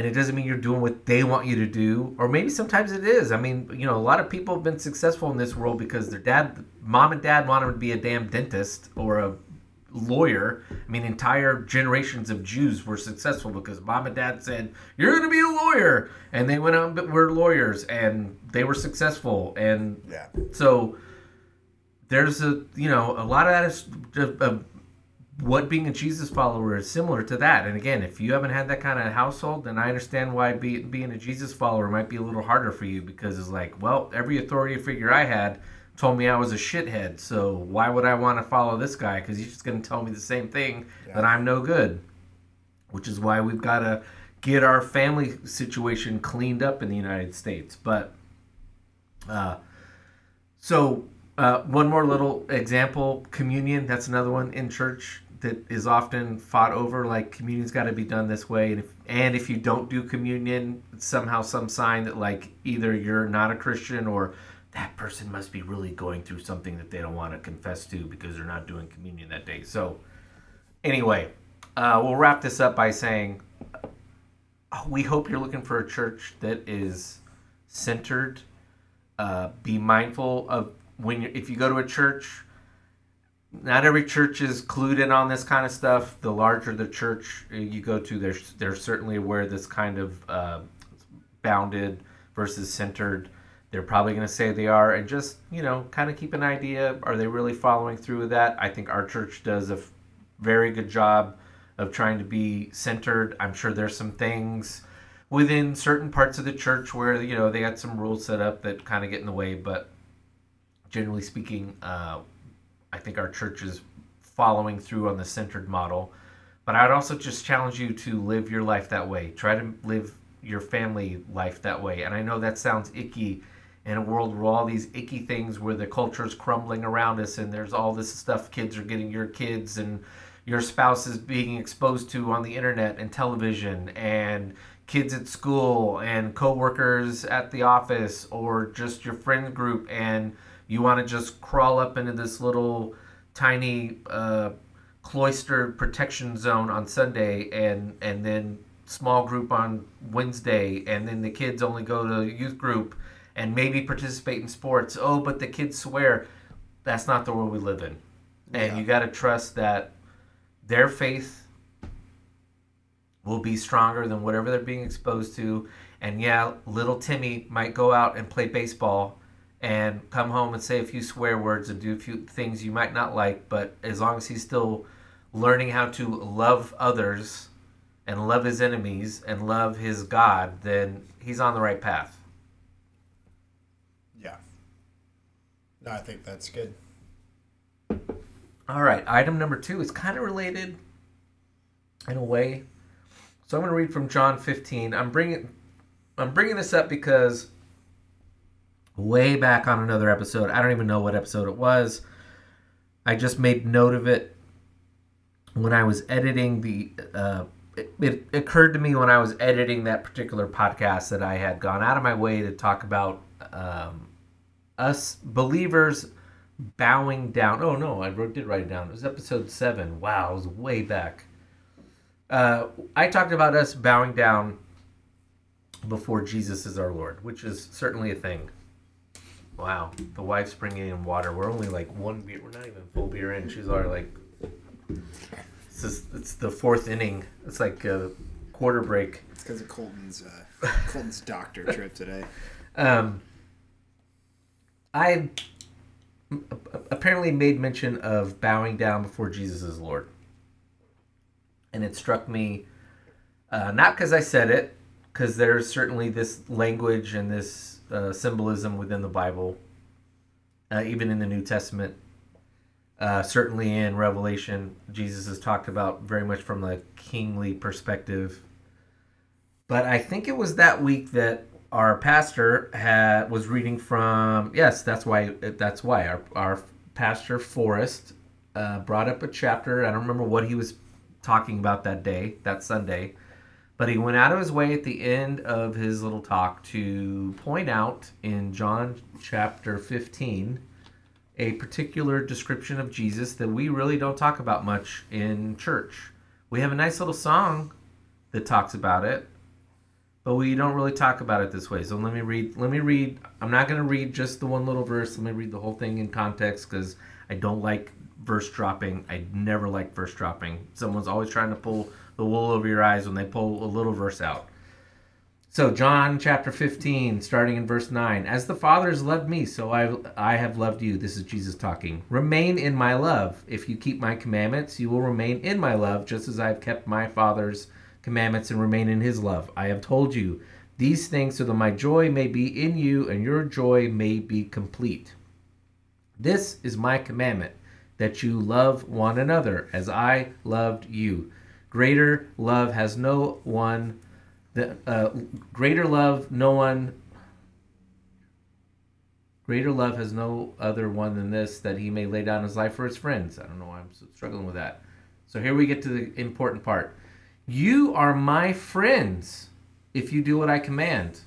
and it doesn't mean you're doing what they want you to do or maybe sometimes it is. I mean you know a lot of people have been successful in this world because their dad mom and dad wanted them to be a damn dentist or a lawyer. I mean entire generations of jews were successful because mom and dad said you're going to be a lawyer. And they went out and were lawyers and they were successful. And Yeah. so there's a you know a lot of that is of what being a Jesus follower is similar to that. And again, if you haven't had that kind of household, then I understand why be, being a Jesus follower might be a little harder for you because it's like, well, every authority figure I had told me I was a shithead, so why would I want to follow this guy? Because he's just going to tell me the same thing that I'm no good. Which is why we've got to get our family situation cleaned up in the United States. But uh, so, uh, one more little example communion. That's another one in church that is often fought over. Like, communion's got to be done this way. And if, and if you don't do communion, somehow some sign that, like, either you're not a Christian or that person must be really going through something that they don't want to confess to because they're not doing communion that day. So, anyway, uh, we'll wrap this up by saying we hope you're looking for a church that is centered uh, be mindful of when you if you go to a church not every church is clued in on this kind of stuff. The larger the church you go to they're, they're certainly aware this kind of uh, bounded versus centered they're probably going to say they are. And just you know kind of keep an idea. Are they really following through with that? I think our church does a f- very good job of trying to be centered. I'm sure there's some things within certain parts of the church where you know they got some rules set up that kind of get in the way. But generally speaking uh, i think our church is following through on the centered model. But i'd also just challenge you to live your life that way. Try to live your family life that way. And i know that sounds icky in a world where all these icky things where the culture is crumbling around us and there's all this stuff kids are getting your kids and your spouse is being exposed to on the internet and television and kids at school and coworkers at the office or just your friend group and you want to just crawl up into this little tiny uh, cloistered protection zone on Sunday and and then small group on Wednesday, and then the kids only go to youth group and maybe participate in sports. Oh, but the kids swear. That's not the world we live in, and Yeah. you got to trust that their faith will be stronger than whatever they're being exposed to. And yeah, little Timmy might go out and play baseball and come home and say a few swear words and do a few things you might not like, but as long as he's still learning how to love others and love his enemies and love his God, then he's on the right path. Yeah. No, I think that's good. All right, item number two is kind of related in a way. So I'm going to read from John 15. I'm bringing I'm bringing this up because way back on another episode, I don't even know what episode it was. I just made note of it when I was editing the. Uh, it, it occurred to me when I was editing that particular podcast that I had gone out of my way to talk about um, us believers bowing down. Oh no, I wrote, did write it down. It was episode seven. Wow, it was way back. Uh, I talked about us bowing down before Jesus is our Lord, which is certainly a thing. Wow, the wife's bringing in water. We're only like one beer. We're not even full beer in. She's already like, it's just, it's the fourth inning. It's like a quarter break. It's because of Colton's uh, *laughs* Colton's doctor trip today. Um, I apparently made mention of bowing down before Jesus is Lord. And it struck me, uh, not because I said it, because there's certainly this language and this uh, symbolism within the Bible, uh, even in the New Testament. Uh, certainly in Revelation, Jesus is talked about very much from the kingly perspective. But I think it was that week that our pastor had was reading from. Yes, that's why. That's why our our pastor Forrest uh, brought up a chapter. I don't remember what he was talking about that day, that Sunday, but he went out of his way at the end of his little talk to point out in John chapter fifteen a particular description of Jesus that we really don't talk about much in church. We have a nice little song that talks about it, but we don't really talk about it this way. So let me read. Let me read. I'm not going to read just the one little verse. Let me read the whole thing in context because I don't like verse dropping. I never like verse dropping. Someone's always trying to pull the wool over your eyes when they pull a little verse out. So John chapter 15, starting in verse 9. As the Father has loved me, so I I have loved you. This is Jesus talking. Remain in my love. If you keep my commandments, you will remain in my love, just as I have kept my Father's commandments and remain in his love. I have told you these things so that my joy may be in you and your joy may be complete. This is my commandment that you love one another as I loved you. Greater love has no one the uh, greater love no one greater love has no other one than this that he may lay down his life for his friends. I don't know why i'm struggling with that. So here we get to the important part. You are my friends if you do what i command.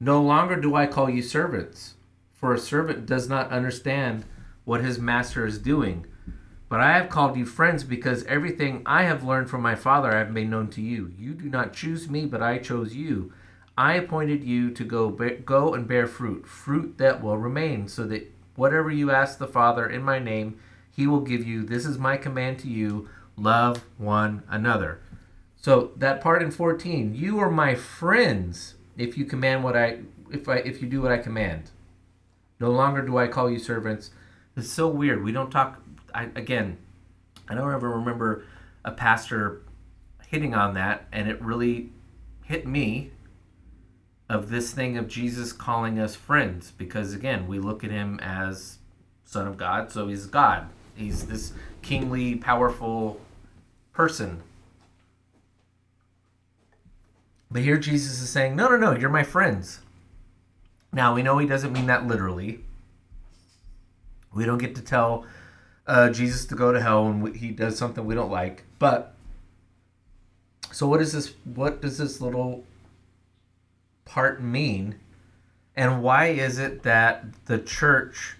No longer do i call you servants for a servant does not understand what his master is doing but I have called you friends because everything I have learned from my Father I have made known to you. You do not choose me, but I chose you. I appointed you to go go and bear fruit, fruit that will remain, so that whatever you ask the Father in my name, he will give you. This is my command to you: love one another. So that part in 14, you are my friends if you command what I if I if you do what I command. No longer do I call you servants. It's so weird. We don't talk I, again, I don't ever remember a pastor hitting on that, and it really hit me of this thing of Jesus calling us friends because again, we look at him as Son of God, so he's God. He's this kingly, powerful person. But here Jesus is saying, No, no, no, you're my friends. Now, we know he doesn't mean that literally. We don't get to tell uh, Jesus to go to hell when we, he does something we don't like. But so what is this? What does this little part mean? And why is it that the church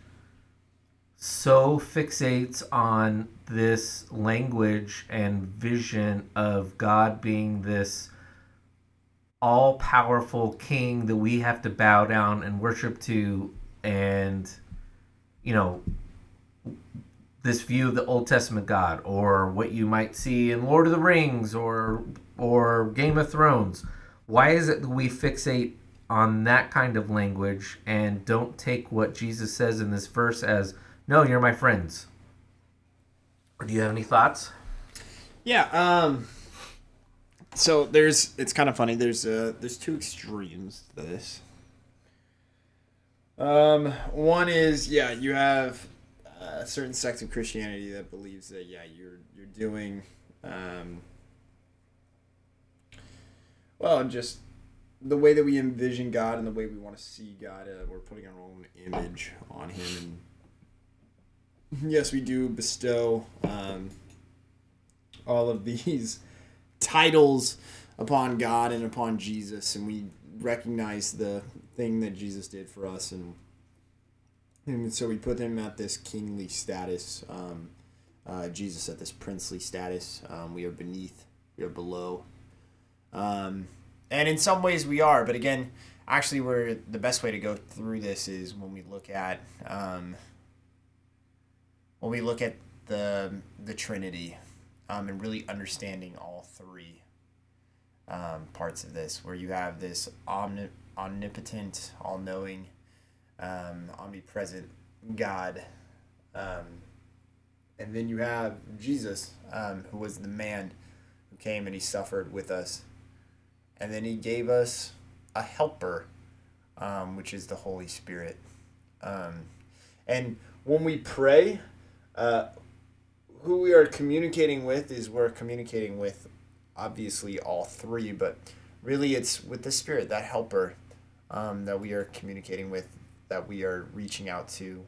so fixates on this language and vision of God being this all powerful king that we have to bow down and worship to and you know this view of the Old Testament God or what you might see in Lord of the Rings or or Game of Thrones. Why is it that we fixate on that kind of language and don't take what Jesus says in this verse as no, you're my friends? Do you have any thoughts? Yeah. Um. So there's it's kind of funny. There's uh there's two extremes to this. Um. One is yeah you have a certain sect of Christianity that believes that yeah you're you're doing um. Well, just the way that we envision God and the way we want to see God, uh, we're putting our own image on Him, and yes, we do bestow um, all of *laughs* these titles upon God and upon Jesus, and we recognize the thing that Jesus did for us, and and so we put him at this kingly status. Um, uh, Jesus at this princely status. Um, we are beneath. We are below. Um, and in some ways we are, but again, actually, we're the best way to go through this is when we look at um, when we look at the the Trinity, um, and really understanding all three um, parts of this, where you have this omni- omnipotent, all knowing, um, omnipresent God, um, and then you have Jesus, um, who was the man who came and he suffered with us, and then he gave us a helper, um, which is the Holy Spirit. Um, and when we pray, uh, who we are communicating with is we're communicating with obviously all three, but really it's with the Spirit, that helper um, that we are communicating with, that we are reaching out to.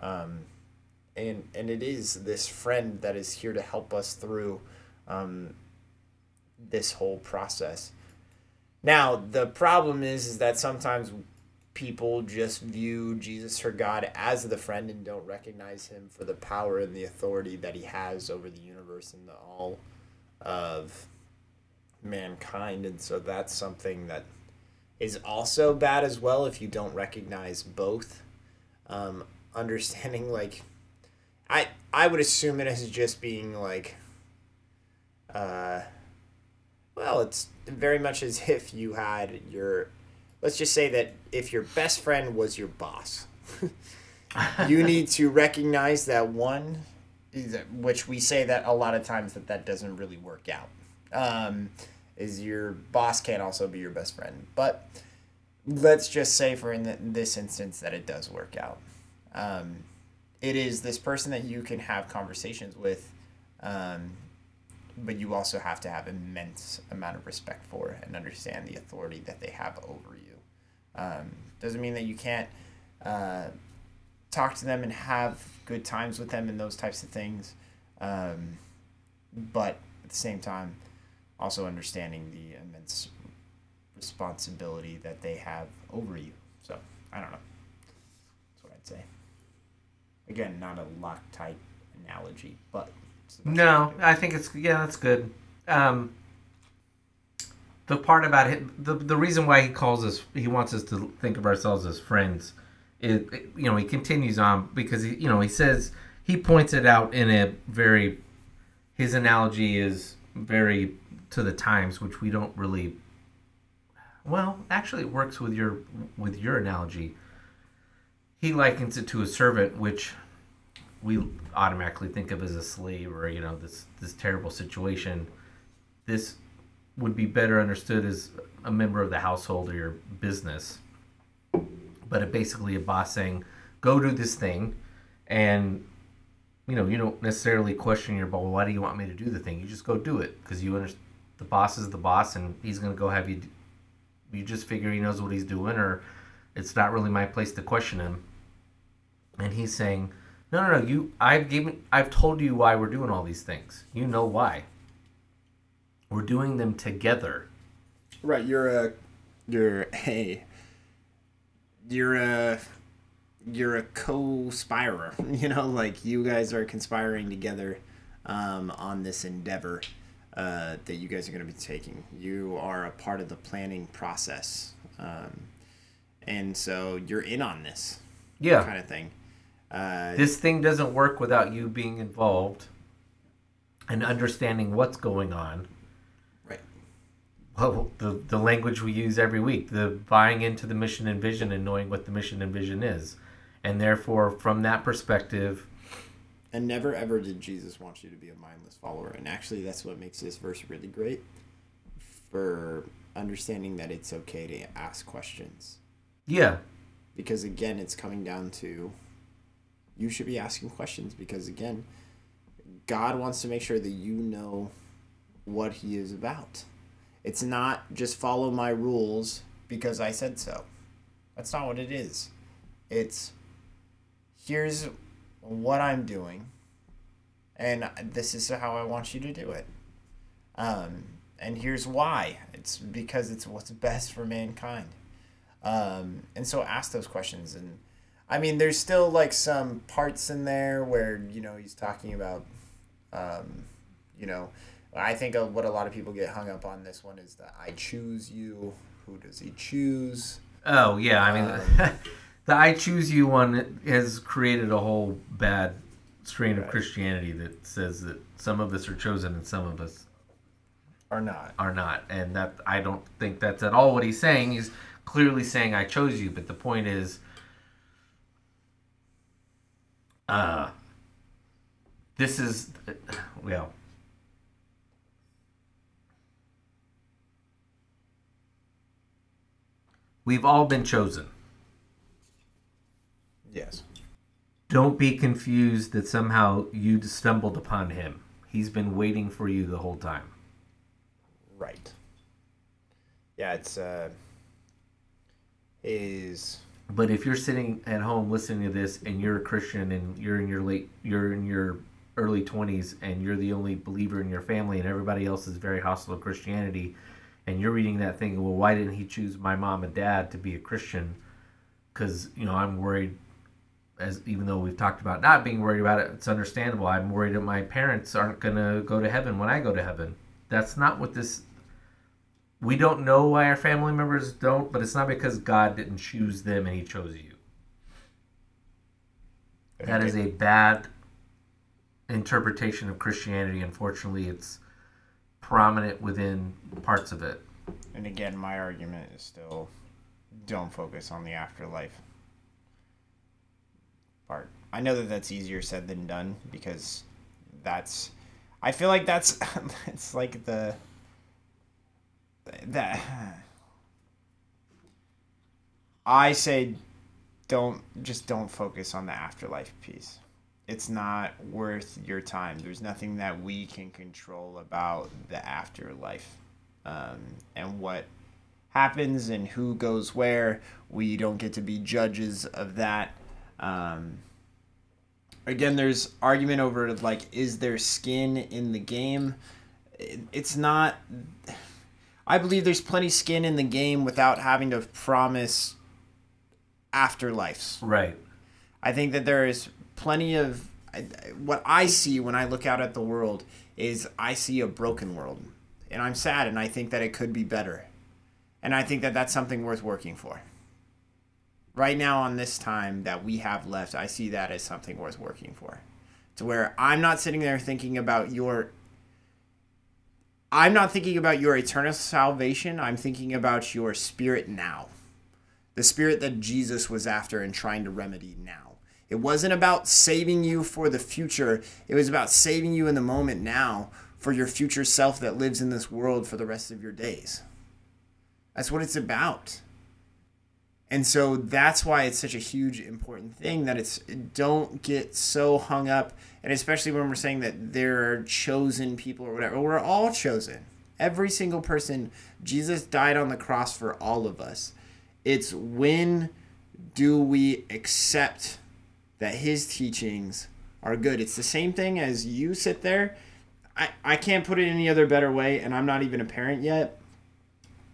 Um, and, and it is this friend that is here to help us through um, this whole process. Now, the problem is, is that sometimes people just view Jesus or God as the friend and don't recognize him for the power and the authority that he has over the universe and the all of mankind. And so that's something that is also bad as well if you don't recognize both. Um, understanding like I I would assume it as just being like uh well, it's very much as *laughs* if you had your let's just say that if your best friend was your boss, *laughs* you need to recognize that one, which we say that a lot of times that that doesn't really work out. Um, is your boss can also be your best friend, but let's just say for in, this instance that it does work out. Um, it is this person that you can have conversations with, um, but you also have to have immense amount of respect for and understand the authority that they have over you. Um, doesn't mean that you can't uh, talk to them and have good times with them and those types of things, um, but at the same time, also understanding the immense responsibility that they have over you. So I don't know. That's what I'd say. Again, not a Loctite analogy, but it's the best No, I can do. I think it's yeah, that's good. Um, the part about it, the the reason why he calls us, he wants us to think of ourselves as friends. Is you know he continues on because he you know he says he points it out in a very his analogy is very to the times, which we don't really. Well, actually, it works with your with your analogy. He likens it to a servant, which we automatically think of as a slave or you know this this terrible situation this would be better understood as a member of the household or your business but it basically a boss saying go do this thing and you know you don't necessarily question your boss why do you want me to do the thing you just go do it because you understand the boss is the boss and he's going to go have you you just figure he knows what he's doing or it's not really my place to question him. And he's saying no no no you i've given i've told you why we're doing all these things. You know why. We're doing them together. Right, you're a you're a you're a you're a co-spirer. *laughs* You know, like you guys are conspiring together um, on this endeavor uh, that you guys are going to be taking. You are a part of the planning process, um, and so you're in on this Yeah. kind of thing. Uh, This thing doesn't work without you being involved and understanding what's going on. right. Well, the, the language we use every week, the buying into the mission and vision and knowing what the mission and vision is. And therefore, from that perspective, And never ever did Jesus want you to be a mindless follower. And actually, that's what makes this verse really great for understanding that it's okay to ask questions. yeah, Because again, it's coming down to you should be asking questions because again, God wants to make sure that you know what He is about. It's not just follow my rules because I said so. That's not what it is. It's here's what I'm doing, and this is how I want you to do it. Um, and here's why. It's because it's what's best for mankind. Um, and so ask those questions. And I mean, there's still like some parts in there where, you know, he's talking about, um, you know, I think of what a lot of people get hung up on this one is that I choose you. Who does he choose? Oh yeah, I mean, *laughs* the "I choose you" one has created a whole bad strain of Christianity that says that some of us are chosen and some of us Or not. are not, and that I don't think that's at all what he's saying. He's clearly saying, "I chose you," but the point is, uh, this is well. We've all been chosen. Yes. Don't be confused that somehow you stumbled upon him. He's been waiting for you the whole time. Right. Yeah, it's, uh, is, But if you're sitting at home listening to this and you're a Christian and you're in your late you're in your early 20s and you're the only believer in your family and everybody else is very hostile to Christianity and you're reading that thing, well why didn't he choose my mom and dad to be a Christian? Cuz you know, I'm worried as even though we've talked about not being worried about it, it's understandable. I'm worried that my parents aren't going to go to heaven when I go to heaven. That's not what this we don't know why our family members don't, but it's not because God didn't choose them and He chose you. That is a bad interpretation of Christianity. Unfortunately, it's prominent within parts of it. and again, my argument is still don't focus on the afterlife I know that that's easier said than done because that's, I feel like that's, *laughs* it's like the, that, I say don't, just don't focus on the afterlife piece. It's not worth your time. There's nothing that we can control about the afterlife um, and what happens and who goes where. We don't get to be judges of that. Um, again, there's argument over like, is there skin in the game? It's not. I believe there's plenty skin in the game without having to promise afterlives. Right. I think that there is plenty of what I see when I look out at the world is I see a broken world, and I'm sad, and I think that it could be better, and I think that that's something worth working for. Right now, on this time that we have left, I see that as something worth working for, to where I'm not sitting there thinking about your. I'm not thinking about your eternal salvation. I'm thinking about your spirit now the spirit that Jesus was after and trying to remedy now. It wasn't about saving you for the future, it was about saving you in the moment now for your future self that lives in this world for the rest of your days. That's what it's about. And so that's why it's such a huge important thing that it's don't get so hung up and especially when we're saying that there are chosen people or whatever. We're all chosen. Every single person Jesus died on the cross for all of us. It's when do we accept that his teachings are good? It's the same thing as you sit there. I, I can't put it any other better way, and I'm not even a parent yet,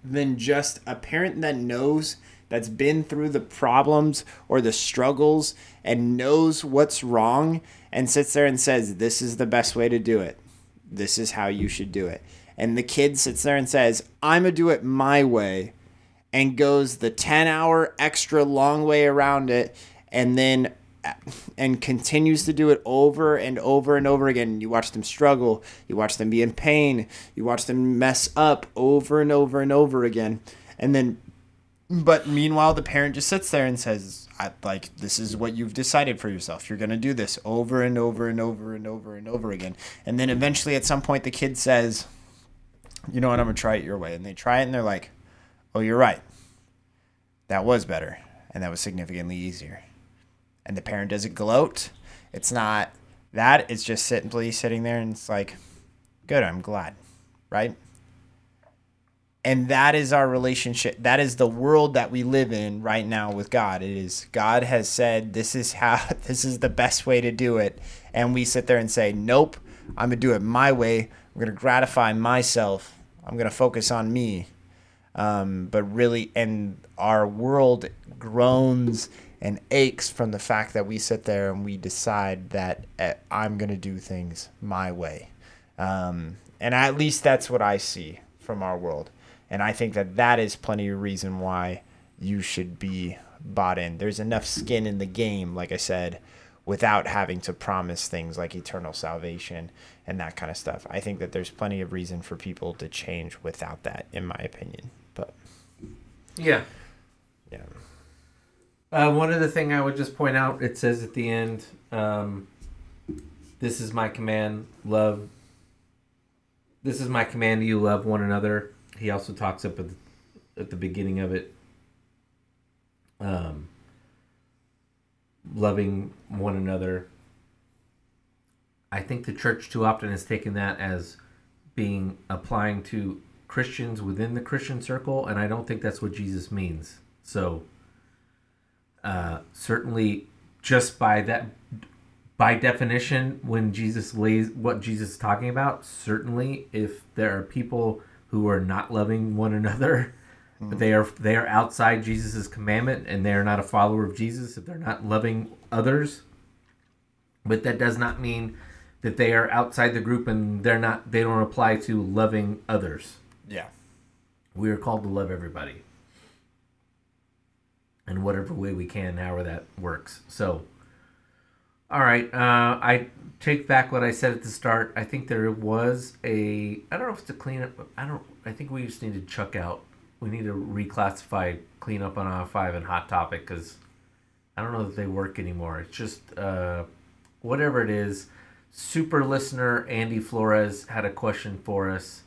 than just a parent that knows that's been through the problems or the struggles and knows what's wrong and sits there and says, This is the best way to do it. This is how you should do it. And the kid sits there and says, I'm going to do it my way and goes the 10 hour extra long way around it and then and continues to do it over and over and over again. You watch them struggle, you watch them be in pain, you watch them mess up over and over and over again. And then but meanwhile the parent just sits there and says like this is what you've decided for yourself. You're going to do this over and over and over and over and over again. And then eventually at some point the kid says, "You know what? I'm going to try it your way." And they try it and they're like, "Oh, you're right. That was better and that was significantly easier." and the parent doesn't gloat. It's not that. It's just simply sitting there and it's like, good, I'm glad, right? And that is our relationship. That is the world that we live in right now with God. It is God has said this is how *laughs* this is the best way to do it, and we sit there and say, nope, I'm gonna do it my way. I'm gonna gratify myself. I'm gonna focus on me. Um, but really, and our world groans and aches from the fact that we sit there and we decide that uh, I'm to do things my way. Um, and at least that's what I see from our world. And I think that that is plenty of reason why you should be bought in. There's enough skin in the game, like I said, without having to promise things like eternal salvation and that kind of stuff. I think that there's plenty of reason for people to change without that, in my opinion. But Yeah. yeah. Uh, one other thing I would just point out, it says at the end, um, "This is my command: love." This is my command to you: love one another. He also talks up at the, at the beginning of it, um, loving one another. I think the church too often has taken that as being applying to Christians within the Christian circle, and I don't think that's what Jesus means. So uh, certainly just by that by definition when jesus lays what jesus is talking about certainly if there are people who are not loving one another. They are they are outside jesus' commandment and they are not a follower of jesus if they're not loving others. But that does not mean that they are outside the group and they're not they don't apply to loving others. Yeah. we are called to love everybody. In whatever way we can, however that works. So, all right, uh, I take back what I said at the start. I think there was a. I don't know if it's a cleanup. I don't. I think we just need to chuck out. We need to reclassify cleanup on aisle five and hot topic because I don't know that they work anymore. It's just uh, whatever it is. Super listener Andy Flores had a question for us.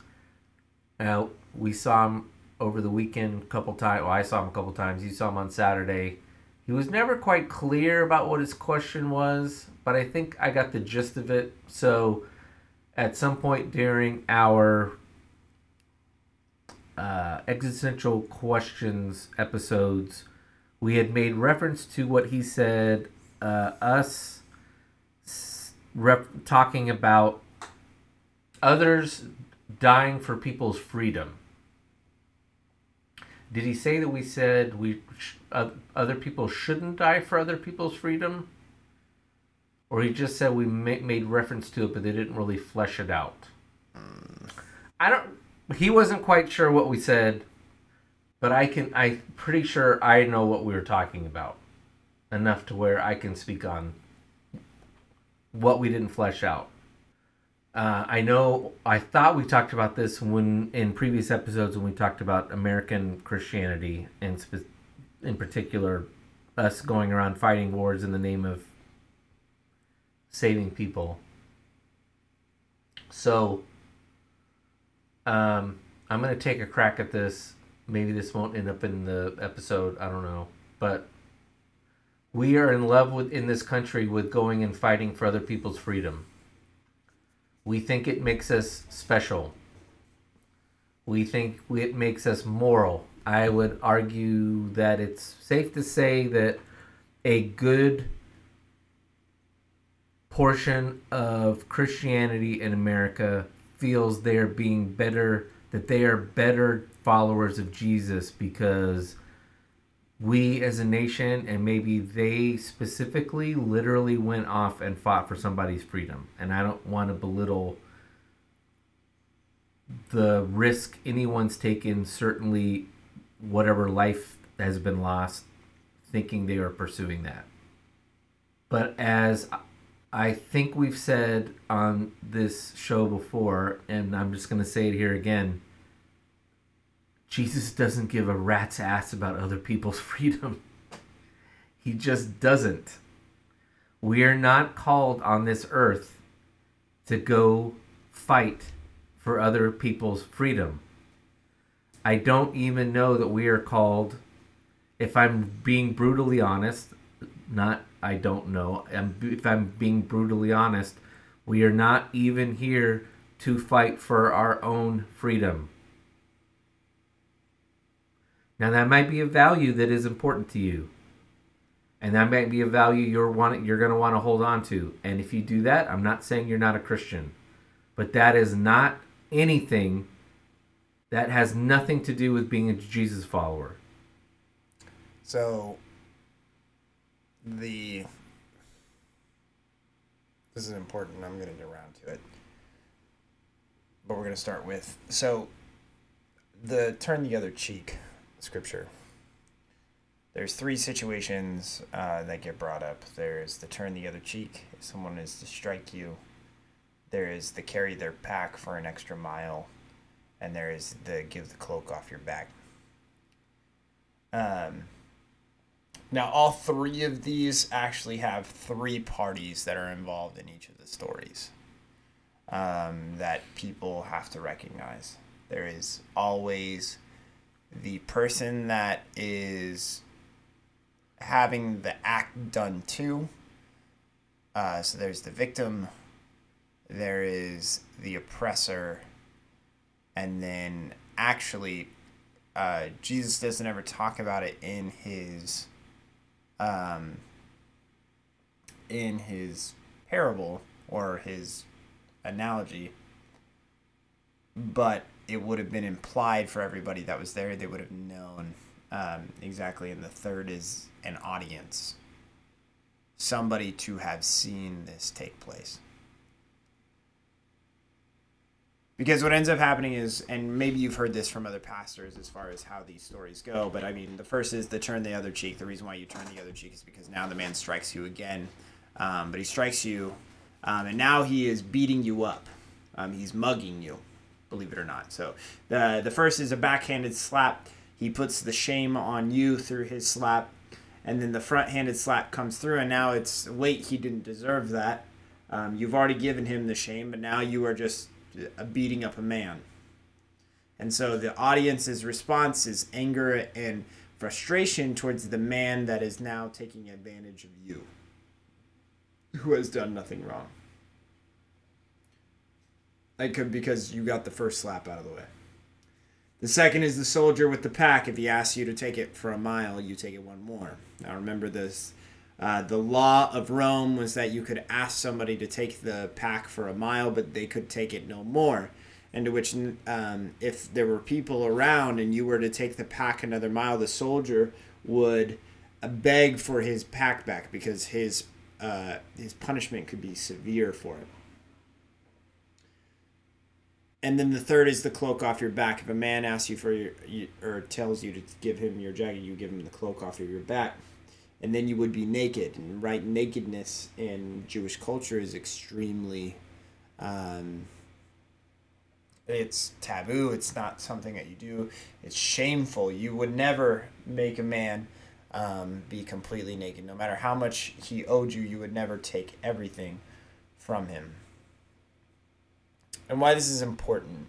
Uh, we saw him over the weekend a couple times. Well, I saw him a couple times. You saw him on Saturday. He was never quite clear about what his question was, but I think I got the gist of it. So, at some point during our uh, existential questions episodes, we had made reference to what he said. Uh, us rep- talking about others dying for people's freedom. Did he say that we said we sh- uh, other people shouldn't die for other people's freedom? Or he just said we ma- made reference to it, but they didn't really flesh it out. I don't. He wasn't quite sure what we said, but I can. I'm pretty sure I know what we were talking about enough to where I can speak on what we didn't flesh out. Uh, I know. I thought we talked about this when in previous episodes when we talked about American Christianity and spe- in particular us going around fighting wars in the name of saving people. So, um, I'm gonna take a crack at this. Maybe this won't end up in the episode. I don't know, but we are in love with in this country with going and fighting for other people's freedom. We think it makes us special. We think it makes us moral. I would argue that it's safe to say that a good portion of Christianity in America feels they're being better, that they are better followers of Jesus because we as a nation and maybe they specifically literally went off and fought for somebody's freedom. And I don't want to belittle the risk anyone's taken, certainly whatever life has been lost, thinking they are pursuing that. But as I think we've said on this show before, and I'm just going to say it here again Jesus doesn't give a rat's ass about other people's *laughs* freedom. He just doesn't. We are not called on this earth to go fight for other people's freedom. I don't even know that we are called, if I'm being brutally honest, not I don't know, I'm, if I'm being brutally honest, we are not even here to fight for our own freedom. Now that might be a value that is important to you. And that might be a value you're want you're going to want to hold on to. And if you do that, I'm not saying you're not a Christian. But that is not anything that has nothing to do with being a Jesus follower. So the this is important. I'm going to get around to it, but we're going to start with so the turn the other cheek scripture. There's three situations uh, that get brought up. There's the turn the other cheek. If someone is to strike you. There is the carry their pack for an extra mile, and there is the give the cloak off your back. Um, now, all three of these actually have three parties that are involved in each of the stories um, that people have to recognize. There is always the person that is having the act done to. Uh, so there's the victim, there is the oppressor, and then actually, uh, Jesus doesn't ever talk about it in his um, in his parable or his analogy, but it would have been implied for everybody that was there. They would have known um, exactly. And the third is an audience, somebody to have seen this take place. Because what ends up happening is, and maybe you've heard this from other pastors as far as how these stories go, but I mean, the first is the turn the other cheek. The reason why you turn the other cheek is because now the man strikes you again. Um, but he strikes you, um, and now he is beating you up. Um, he's mugging you, believe it or not. So the the first is a backhanded slap. He puts the shame on you through his slap, and then the front handed slap comes through, and now it's wait, he didn't deserve that. Um, you've already given him the shame, but now you are just beating up a man. And so the audience's response is anger and frustration towards the man that is now taking advantage of you, who has done nothing wrong. Like because you got the first slap out of the way. The second is the soldier with the pack. If he asks you to take it for a mile, you take it one more. Now remember this. Uh, the law of Rome was that you could ask somebody to take the pack for a mile, but they could take it no more. And to which, um, if there were people around and you were to take the pack another mile, the soldier would uh, beg for his pack back because his uh, his punishment could be severe for it. And then the third is the cloak off your back. If a man asks you for your, or tells you to give him your jacket, you give him the cloak off of your back and then you would be naked. And right, nakedness in Jewish culture is extremely, um, it's taboo. It's not something that you do. It's shameful. You would never make a man um, be completely naked. No matter how much he owed you, you would never take everything from him. And why this is important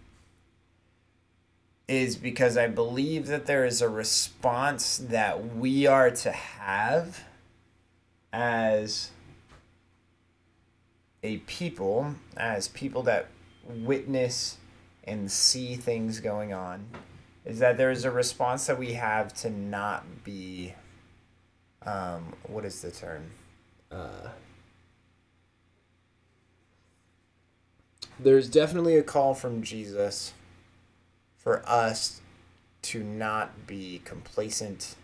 is because I believe that there is a response that we are to have as a people, as people that witness and see things going on, is that there is a response that we have to not be, um, what is the term? Uh, there's definitely a call from Jesus for us to not be complacent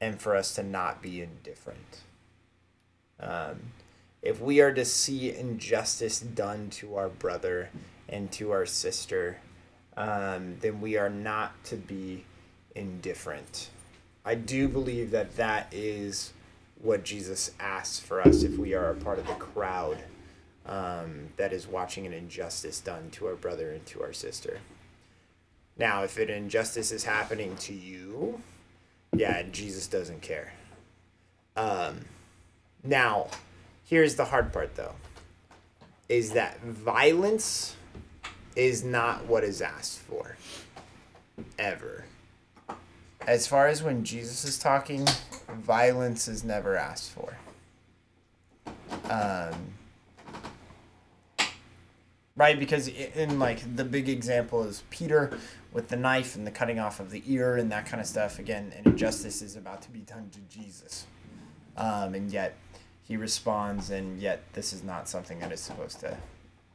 and for us to not be indifferent. Um, if we are to see injustice done to our brother and to our sister, um, then we are not to be indifferent. I do believe that that is what Jesus asks for us if we are a part of the crowd um, that is watching an injustice done to our brother and to our sister. Now, if an injustice is happening to you, yeah, Jesus doesn't care. Um, now, here's the hard part though is that violence is not what is asked for ever. As far as when Jesus is talking, violence is never asked for. Um, right because in like the big example is peter with the knife and the cutting off of the ear and that kind of stuff again an injustice is about to be done to jesus. Um, and yet he responds and yet this is not something that is supposed to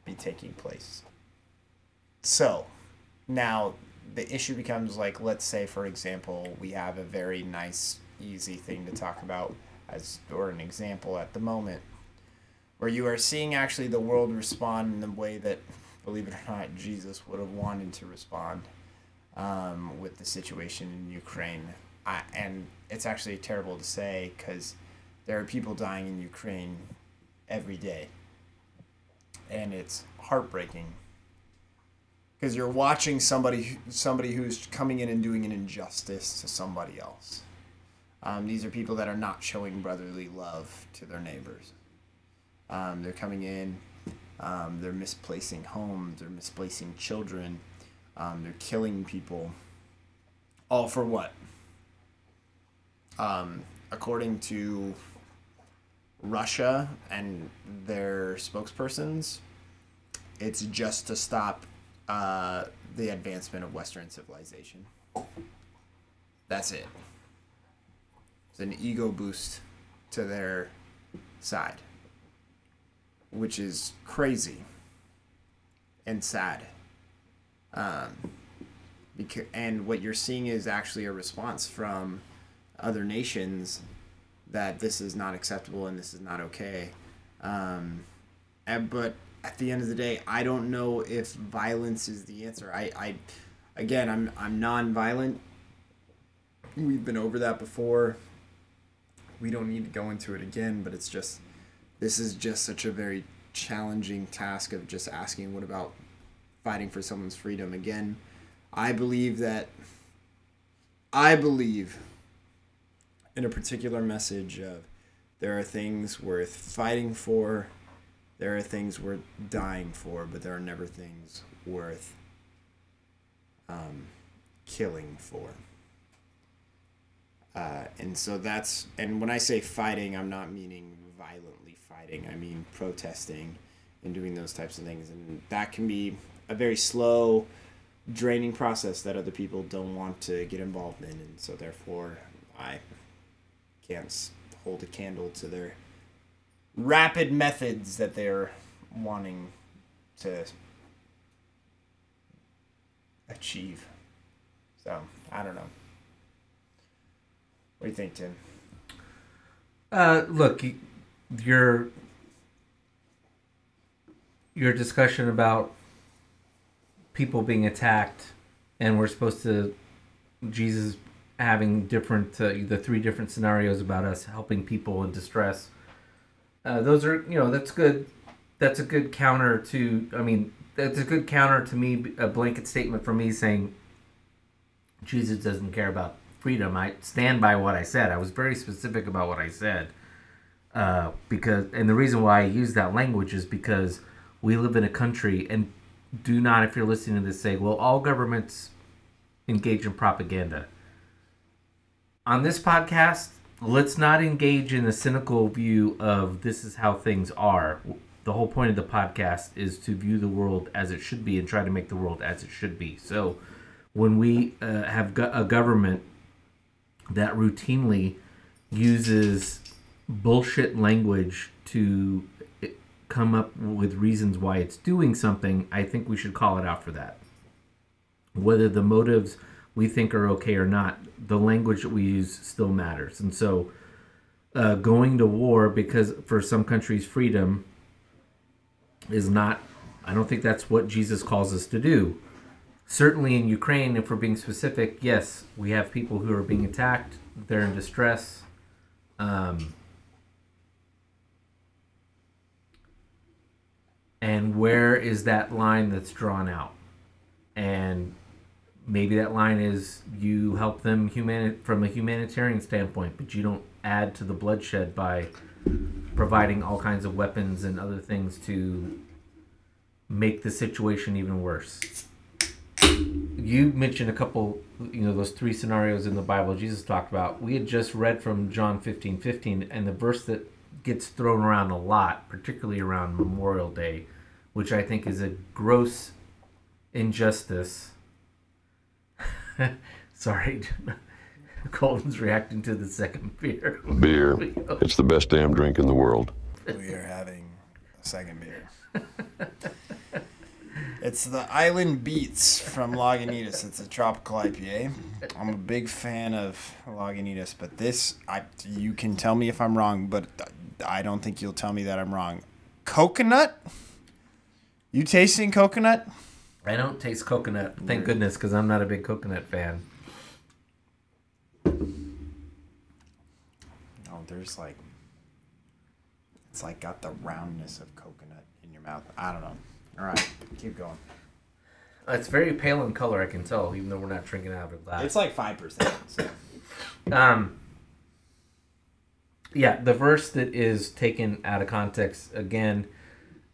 be taking place. So now the issue becomes like let's say for example we have a very nice easy thing to talk about as or an example at the moment where you are seeing actually the world respond in the way that, believe it or not, Jesus would have wanted to respond um, with the situation in Ukraine. I, and it's actually terrible to say because there are people dying in Ukraine every day. And it's heartbreaking because you're watching somebody somebody who's coming in and doing an injustice to somebody else. Um, these are people that are not showing brotherly love to their neighbors. Um, they're coming in, um, they're misplacing homes, they're misplacing children, um, they're killing people. All for what? Um, according to Russia and their spokespersons, it's just to stop uh, the advancement of Western civilization. That's it. It's an ego boost to their side which is crazy and sad. Um, because, and what you're seeing is actually a response from other nations that this is not acceptable and this is not okay. Um, and, but at the end of the day, I don't know if violence is the answer. I, I again, I'm I'm non-violent. We've been over that before. We don't need to go into it again, but it's just this is just such a very challenging task of just asking what about fighting for someone's freedom again. I believe that i believe in a particular message of there are things worth fighting for there are things worth dying for but there are never things worth um, killing for. Uh, and so that's and when I say fighting, I'm not meaning violently fighting. I mean protesting and doing those types of things, and that can be a very slow, draining process that other people don't want to get involved in, and so therefore I can't hold a candle to their rapid methods that they're wanting to achieve. So I don't know. What do you think, Tim? Uh, look, your your discussion about people being attacked, and we're supposed to Jesus having different uh, the three different scenarios about us helping people in distress. Uh, those are you know that's good. That's a good counter to. I mean, that's a good counter to me. A blanket statement from me saying Jesus doesn't care about freedom. I stand by what I said. I was very specific about what I said. Uh, because and the reason why I use that language is because we live in a country and do not if you're listening to this say, well, all governments engage in propaganda. On this podcast, let's not engage in the cynical view of this is how things are. The whole point of the podcast is to view the world as it should be and try to make the world as it should be. So when we uh, have go- a government that routinely uses bullshit language to come up with reasons why it's doing something, I think we should call it out for that. Whether the motives we think are okay or not, the language that we use still matters. And so, uh, going to war because for some countries, freedom is not. I don't think that's what Jesus calls us to do. Certainly in Ukraine, if we're being specific, yes, we have people who are being attacked. They're in distress. Um, and where is that line that's drawn out? And maybe that line is you help them human from a humanitarian standpoint, but you don't add to the bloodshed by providing all kinds of weapons and other things to make the situation even worse. You mentioned a couple, you know, those three scenarios in the Bible Jesus talked about. We had just read from John 15 15, and the verse that gets thrown around a lot, particularly around Memorial Day, which I think is a gross injustice. *laughs* Sorry, *laughs* Colton's reacting to the second beer. *laughs* Beer. It's the best damn drink in the world. We are having a second beer. it's the Island Beats from Lagunitas. It's a tropical IPA. I'm a big fan of Lagunitas, but this, I you can tell me if I'm wrong, but I don't think you'll tell me that I'm wrong. Coconut? You tasting coconut? I don't taste coconut, thank goodness, because I'm not a big coconut fan. No, there's like, it's like got the roundness of coconut in your mouth. I don't know. All right, keep going. It's very pale in color, I can tell, even though we're not drinking out of a glass. It's like five percent. So. Um, yeah, the verse that is taken out of context again.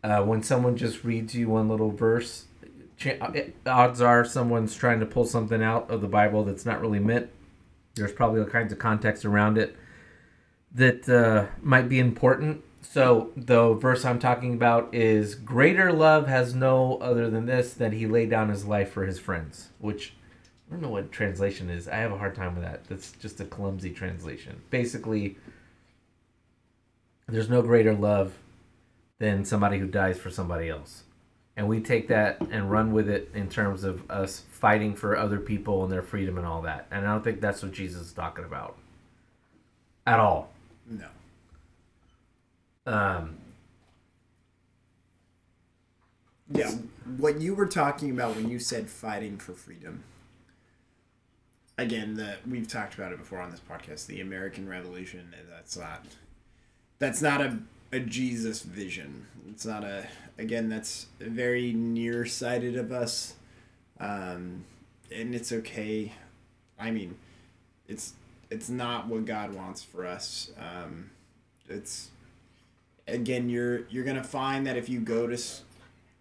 Uh, when someone just reads you one little verse, cha- odds are someone's trying to pull something out of the Bible that's not really meant. There's probably all kinds of context around it that uh, might be important. So the verse I'm talking about is greater love has no other than this that he laid down his life for his friends, which I don't know what translation is. I have a hard time with that. That's just a clumsy translation. Basically, there's no greater love than somebody who dies for somebody else. And we take that and run with it in terms of us fighting for other people and their freedom and all that. And I don't think that's what Jesus is talking about at all. No. Um, Yeah. What you were talking about when you said fighting for freedom. Again, the we've talked about it before on this podcast. The American Revolution. That's not. That's not a a Jesus vision. It's not a. Again, that's very nearsighted of us, um, and it's okay. I mean, it's it's not what God wants for us. Um, it's again, you're you're gonna find that if you go to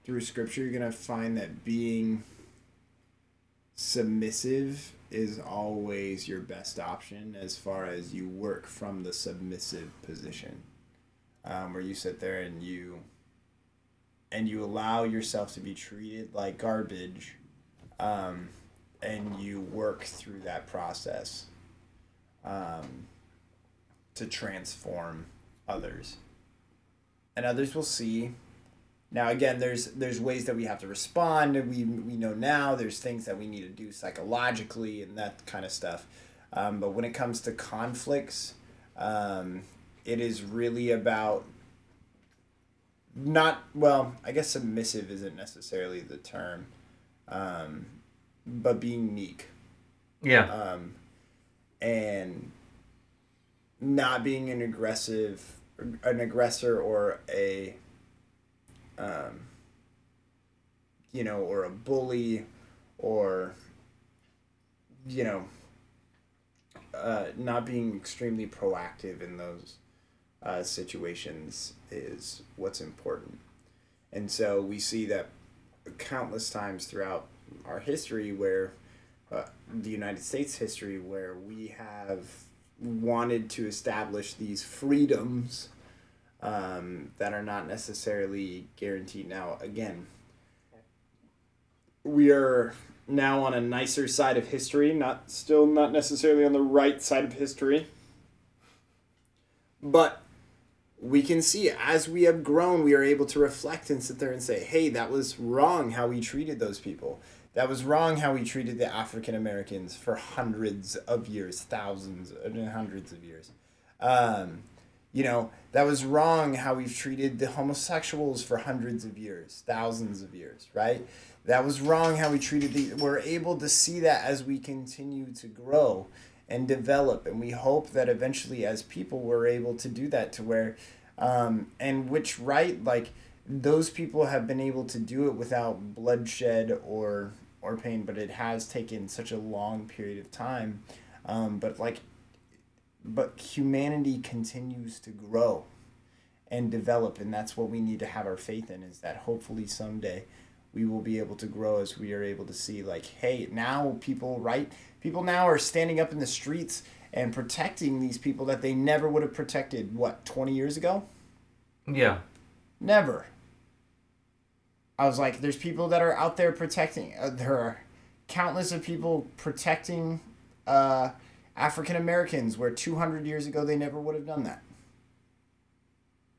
through scripture you're to find that being submissive is always your best option as far as you work from the submissive position um, where you sit there and you and you allow yourself to be treated like garbage um, and you work through that process um, to transform others and others will see now again, there's there's ways that we have to respond. and We we know now there's things that we need to do psychologically and that kind of stuff. Um, but when it comes to conflicts, um, it is really about not well. I guess submissive isn't necessarily the term, um, but being meek yeah. um, and not being an aggressive, an aggressor or a, um, you know, or a bully, or, you know, uh, not being extremely proactive in those uh, situations is what's important. And so we see that countless times throughout our history where uh, the United States history where we have wanted to establish these freedoms um, that are not necessarily guaranteed. Now, again, we are now on a nicer side of history, not still not necessarily on the right side of history, but we can see as we have grown, we are able to reflect and sit there and say, hey, that was wrong how we treated those people. That was wrong how we treated the African Americans for hundreds of years, thousands, and hundreds of years. Um, you know, that was wrong how we've treated the homosexuals for hundreds of years, thousands of years, right? That was wrong how we treated the. We're able to see that as we continue to grow and develop, and we hope that eventually, as people, we're able to do that to where, um, and which right, like those people have been able to do it without bloodshed or or pain, but it has taken such a long period of time. Um, but like but humanity continues to grow and develop and that's what we need to have our faith in is that hopefully someday we will be able to grow as we are able to see like hey now people right people now are standing up in the streets and protecting these people that they never would have protected what 20 years ago? Yeah. never. I was like there's people that are out there protecting uh, there are countless of people protecting uh, african americans where 200 years ago they never would have done that.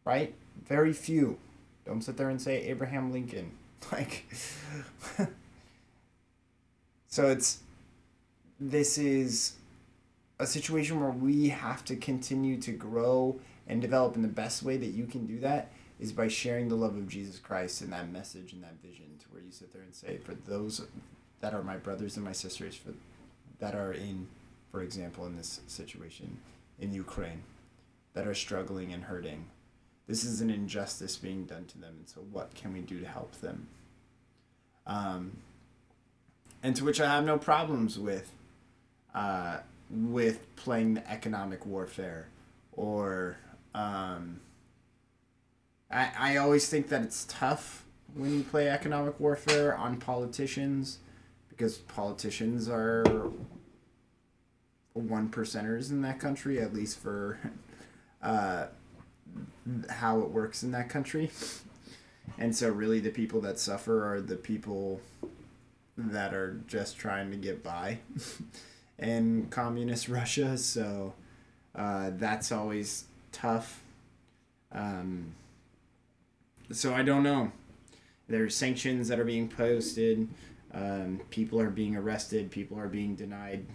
Right? Very few. Don't sit there and say abraham lincoln. *laughs* Like *laughs* so it's this is a situation where we have to continue to grow and develop and the best way that you can do that is by sharing the love of jesus christ and that message and that vision to where you sit there and say for those that are my brothers and my sisters for that are in for example in this situation in ukraine that are struggling and hurting this is an injustice being done to them and so what can we do to help them? Um, and to which i have no problems with uh, with playing the economic warfare or um, I, I always think that it's tough when you play economic warfare on politicians because politicians are one percenters in that country at least for *laughs* uh, how it works in that country. And so really the people that suffer are the people that are just trying to get by *laughs* in communist *laughs* Russia. So uh, that's always tough. Um, so I don't know. There's sanctions that are being posted. Um, people are being arrested. People are being denied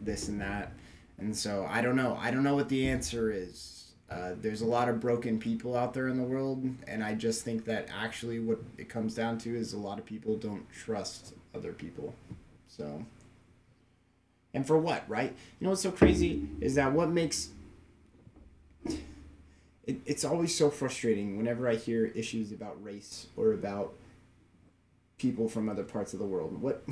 this and that. And so I don't know. I don't know what the answer is. Uh, there's a lot of broken people out there in the world, and I just think that actually what it comes down to is a lot of people don't trust other people. So, and for what, right? You know what's so crazy is that what makes it, it's always so frustrating whenever I hear issues about race or about people from other parts of the world. What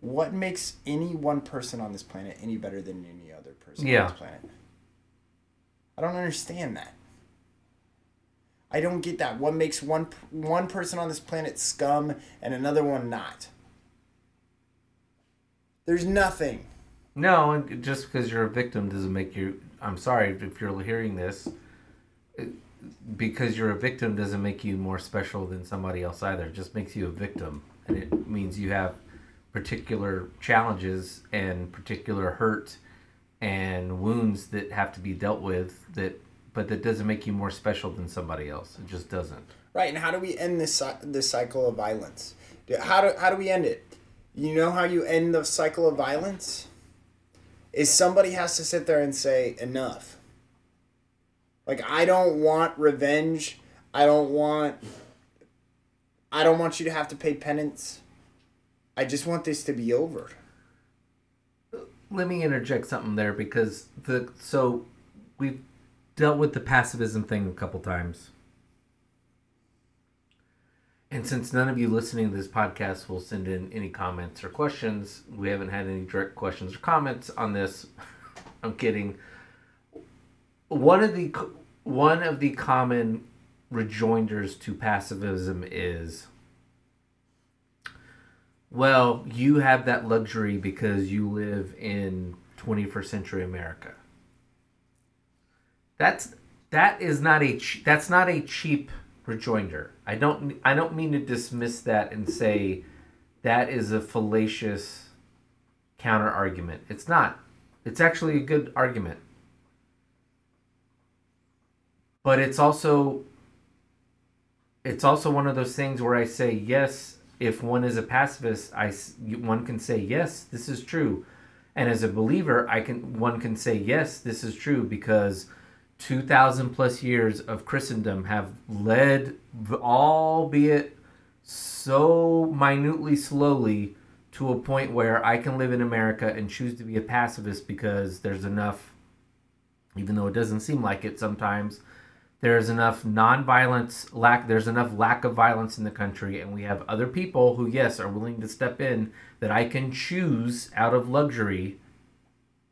what makes any one person on this planet any better than any other person Yeah. on this planet? I don't understand that. I don't get that. What makes one one person on this planet scum and another one not? There's nothing. No, just because you're a victim doesn't make you. I'm sorry if you're hearing this. Because you're a victim doesn't make you more special than somebody else either. It just makes you a victim, and it means you have particular challenges and particular hurt and wounds that have to be dealt with. That, but that doesn't make you more special than somebody else. It just doesn't. Right, and how do we end this this cycle of violence? How do how do we end it? You know how you end the cycle of violence? Is somebody has to sit there and say enough. Like I don't want revenge. I don't want I don't want you to have to pay penance. I just want this to be over. let me interject something there because the so we've dealt with the pacifism thing a couple times and since none of you listening to this podcast will send in any comments or questions we haven't had any direct questions or comments on this *laughs* i'm kidding one of the one of the common rejoinders to pacifism is well, you have that luxury because you live in 21st century America. That's that is not a that's not a cheap rejoinder. I don't I don't mean to dismiss that and say that is a fallacious counter argument. It's not. It's actually a good argument. But it's also it's also one of those things where I say yes, if one is a pacifist, I one can say yes, this is true, and as a believer, I can one can say yes, this is true because two thousand plus years of Christendom have led, albeit so minutely slowly, to a point where I can live in America and choose to be a pacifist because there's enough, even though it doesn't seem like it sometimes there's enough non-violence lack there's enough lack of violence in the country and we have other people who yes are willing to step in that i can choose out of luxury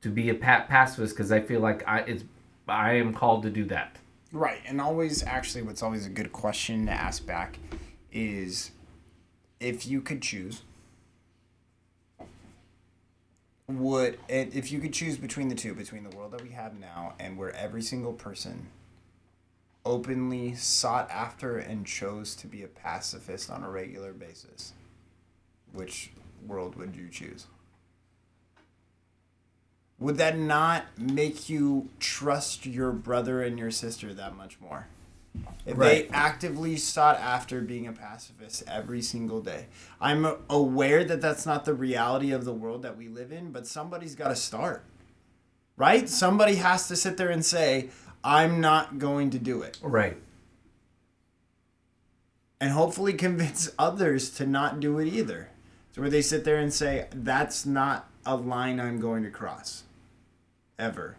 to be a pa- pacifist because i feel like i it's i am called to do that Right, and always actually, what's always a good question to ask back is, if you could choose, would if you could choose between the two, between the world that we have now and where every single person openly sought after and chose to be a pacifist on a regular basis, which world would you choose? Would that not make you trust your brother and your sister that much more? If Right. they actively sought after being a pacifist every single day. I'm aware that that's not the reality of the world that we live in, but somebody's got to start. Right? Somebody has to sit there and say, I'm not going to do it. right And hopefully convince *laughs* others to not do it either. So where they sit there and say, that's not a line I'm going to cross. Ever.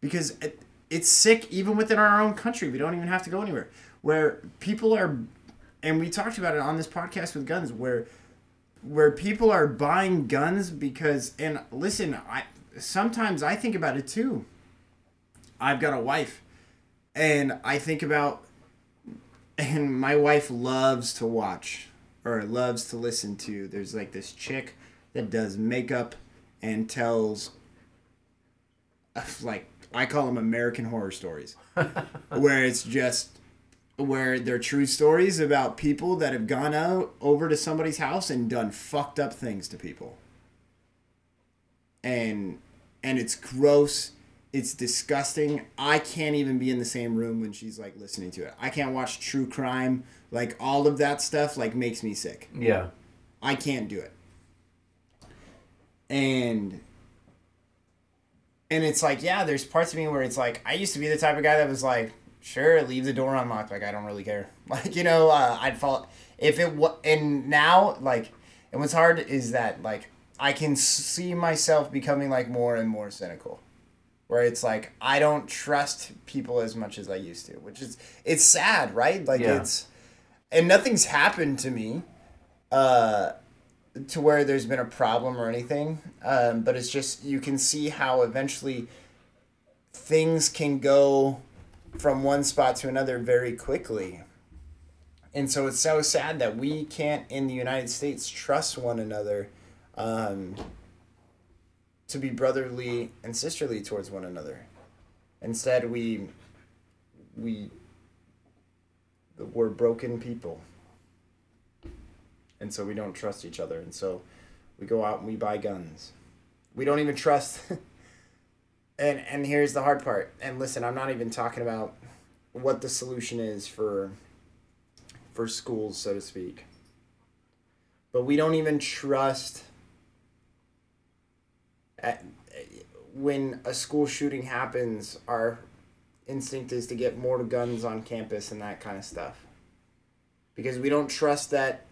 Because it, it's sick even within our own country. We don't even have to go anywhere. Where people are, and we talked about it on this podcast with guns, where where people are buying guns because, and listen, I sometimes I think about it too. I've got a wife, and I think about and my wife loves to watch or loves to listen to there's like this chick that does makeup and tells like i call them american horror stories. *laughs* Where it's just where they're true stories about people that have gone out over to somebody's house and done fucked up things to people. And and it's gross. It's disgusting. I can't even be in the same room when she's like listening to it. I can't watch true crime. Like all of that stuff like makes me sick. Yeah. I can't do it. And and it's like yeah there's parts of me where it's like i used to be the type of guy that was like sure leave the door unlocked. Like i don't really care. *laughs* Like you know uh, i'd fall if it was and now like and what's hard is that like i can see myself becoming like more and more cynical. Where it's like i don't trust people as much as i used to which is it's sad right? Like Yeah. it's and nothing's happened to me uh to where there's been a problem or anything um, but it's just you can see how eventually things can go from one spot to another very quickly. And so it's so sad that we can't in the united states trust one another um, to be brotherly and sisterly towards one another. Instead we we we're broken people and so we don't trust each other. And so we go out and we buy guns. We don't even trust *laughs* and and here's the hard part. And listen i'm not even talking about what the solution is for for schools so to speak. But we don't even trust at, when a school shooting happens our instinct is to get more guns on campus and that kind of stuff. Because we don't trust that